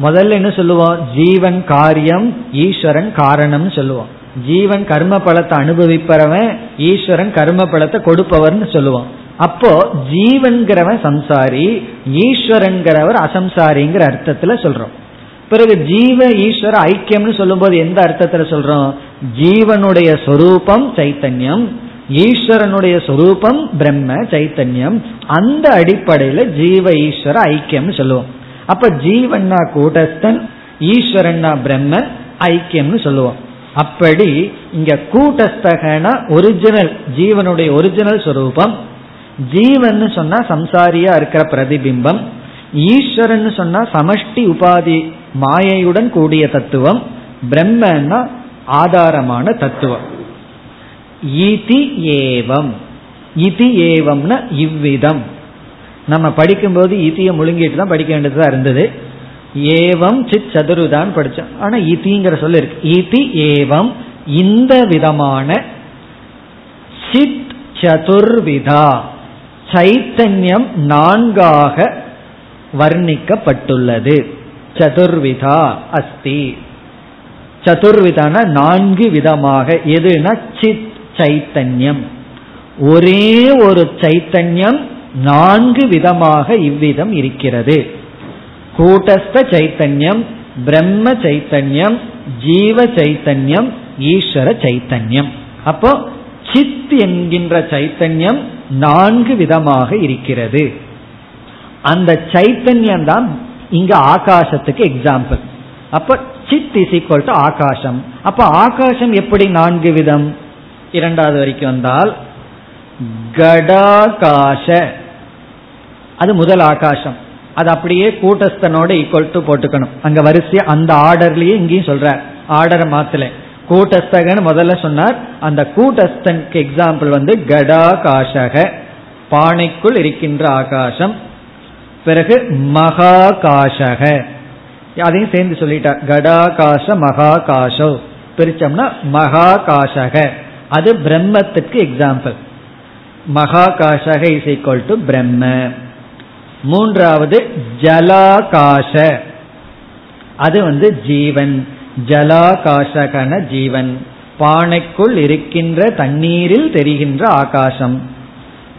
முதல்ல என்ன சொல்லுவோம்? ஜீவன் காரியம் ஈஸ்வரன் காரணம்னு சொல்லுவோம். ஜீவன் கர்ம பலத்தை அனுபவிப்பறவன் ஈஸ்வரன் கர்ம பலத்தை கொடுப்பவர்னு சொல்லுவோம். அப்போ ஜீவன்கிறவன் சம்சாரி ஈஸ்வரன்கிறவர் அசம்சாரிங்கிற அர்த்தத்துல சொல்றோம். பிறகு ஜீவ ஈஸ்வர ஐக்கியம்னு சொல்லும்போது எந்த அர்த்தத்துல சொல்றோம்? ஜீவனுடைய சொரூபம் சைத்தன்யம் ஈஸ்வரனுடைய சொரூபம் பிரம்ம சைத்தன்யம். அந்த அடிப்படையில ஜீவ ஈஸ்வர ஐக்கியம்னு சொல்லுவோம். அப்ப ஜீவன்னா கூட்டஸ்தன் ஈஸ்வரன்னா பிரம்ம ஐக்கியம்னு சொல்லுவோம். அப்படி இங்க கூட்டஸ்தகனா ஒரிஜினல் ஜீவனுடைய ஒரிஜினல் சொரூபம் ஜீவன் சொன்னா சம்சாரியா இருக்கிற பிரதிபிம்பம் ஈஸ்வரன் சொன்னா சமஷ்டி உபாதி மாயையுடன் கூடிய தத்துவம் பிரம்மன்னா ஆதாரமான தத்துவம். இதி ஏவம். இதி ஏவம்னா இவ்விதம். நம்ம படிக்கும்போது இதியை முழுங்கிட்டு தான் படிக்க வேண்டியதா இருந்தது. ஏவம் சித் சதுருதான் படித்தோம் ஆனால் இதிங்கிற சொல்ல இருக்கு. இதி ஏவம் இந்த விதமான சித் சதுர்விதா. சைத்தன்யம் நான்காக வர்ணிக்கப்பட்டுள்ளது. சதுர்விதா அஸ்தி. சதுர்விதான நான்கு விதமாக. எதுனா சித் சைத்தன்யம். ஒரே ஒரு சைத்தன்யம் நான்கு விதமாக இவ்விதம் இருக்கிறது. கூட்டஸ்த சைத்தன்யம் பிரம்ம சைத்தன்யம் ஜீவ சைத்தன்யம் ஈஸ்வர சைத்தன்யம். அப்போ சித் என்கின்ற சைத்தன்யம் நான்கு விதமாக இருக்கிறது. அந்த சைத்தன்யம் தான் இங்க ஆகாசத்துக்கு எக்ஸாம்பிள் அப்ப சித் இஸ் ஈக்வல் டு ஆகாசம். அப்ப ஆகாசம் எப்படி நான்கு விதம்? இரண்டாவது வரைக்கும் வந்தால் கடாகாச. அது முதல் ஆகாசம். அது அப்படியே கூட்டஸ்தனோட ஈக்குவல் டு போட்டுக்கணும். அங்க வரிசையா அந்த ஆர்டர்லயே இங்கேயும் சொல்ற ஆர்டரை மாத்தல. கூட்டஸ்தகன் முதல்ல சொன்னார். அந்த கூட்டஸ்தனுக்கு எக்ஸாம்பிள் வந்து கடாகாசக. பானைக்குள் இருக்கின்ற ஆகாசம். பிறகு மகாகாசக அதையும் சேர்ந்து சொல்லிட்டார் கடாகாச மகாகாசோ பிரிச்சோம்னா மகாகாசக அது பிரம்மத்துக்கு எக்ஸாம்பிள் மகாகாசக இஸ் ஈக்வல் டு பிரம்ம. மூன்றாவது ஜலாகாச அது வந்து ஜீவன். ஜலாகாசகன ஜீவன். பானைக்குள் இருக்கின்ற தண்ணீரில் தெரிகின்ற ஆகாசம்.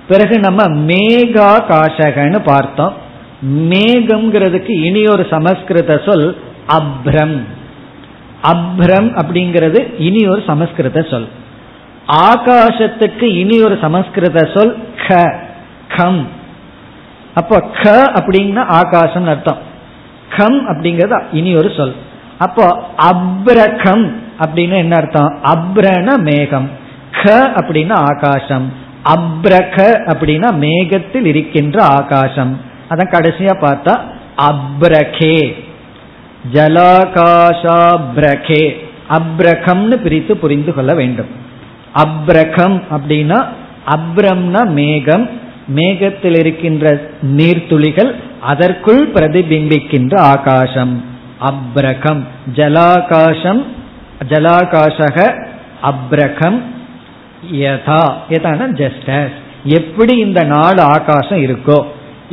பிறகு நம்ம மேகாகாசகன்னு பார்த்தோம். மேகம்ங்கிறதுக்கு இனி ஒரு சமஸ்கிருத சொல் அப்ரம். அப்ரம் அப்படிங்கிறது இனி ஒரு சமஸ்கிருத சொல். ஆகாசத்துக்கு இனி ஒரு சமஸ்கிருத சொல் க கம். அப்போ க அப்படின்னா ஆகாசம் அர்த்தம். கம் அப்படிங்கிறது இனி ஒரு சொல். அப்போ அப்ரகம் அப்படின்னு என்ன அர்த்தம்? அப்ரண மேகம். க அப்படின்னா ஆகாசம். அப்ரக அப்படின்னா மேகத்தில் இருக்கின்ற ஆகாசம். அதான் கடைசியா பார்த்தா அப்ரகே. ஜலாகாஷாப்ரகே. அப்ரகம்னு பிரித்து புரிந்து கொள்ள வேண்டும். அப்ரகம் அப்படின்னா அப்ரம்னா மேகம் மேகத்தில் இருக்கின்ற நீர்த்துளிகள் அதற்குள் பிரதிபிம்பிக்கின்ற ஆகாசம். அப்ரகம். ஜலாகாசம் ஜலாகாசக அப்ரகம் யதா. யதான ஜஸ்ட் எப்படி இந்த நாலு ஆகாசம் இருக்கோ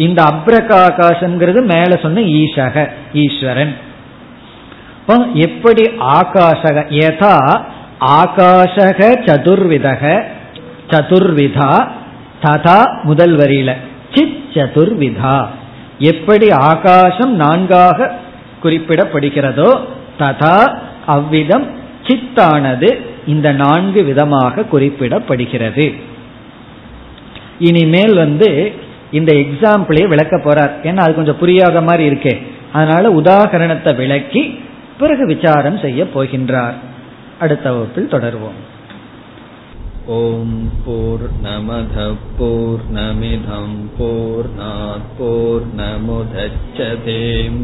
இந்த அப்ரக ஆகாசம்ங்கிறது மேல சொன்ன ஈஷக ஈஸ்வரன். எப்படி ஆகாசக? யதா ஆகாசக சதுர்விதக சதுர்விதா ததா முதல் வரியில சித் சதுர்விதா. எப்படி ஆகாசம் நான்காக குறிப்பிடப்படுகிறதோ ததா அவ்விதம் சித்தானது இந்த நான்கு விதமாக குறிப்பிடப்படுகிறது. இனிமேல் வந்து இந்த எக்ஸாம்பிளே விளக்க போறார். ஏன்னா அது கொஞ்சம் புரியாத மாதிரி இருக்கே. அதனால உதாகரணத்தை விளக்கி பிறகு விசாரம் செய்ய போகின்றார். அடுத்த வகுப்பில் தொடர்வோம். ஓம் போர் நமத போர் நமிதம் போர் போர் நமுதச்சதேம்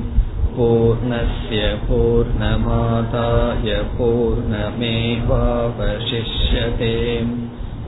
பூர்णस्य पूर्णमादाय पूर्णमेवावशिष्यते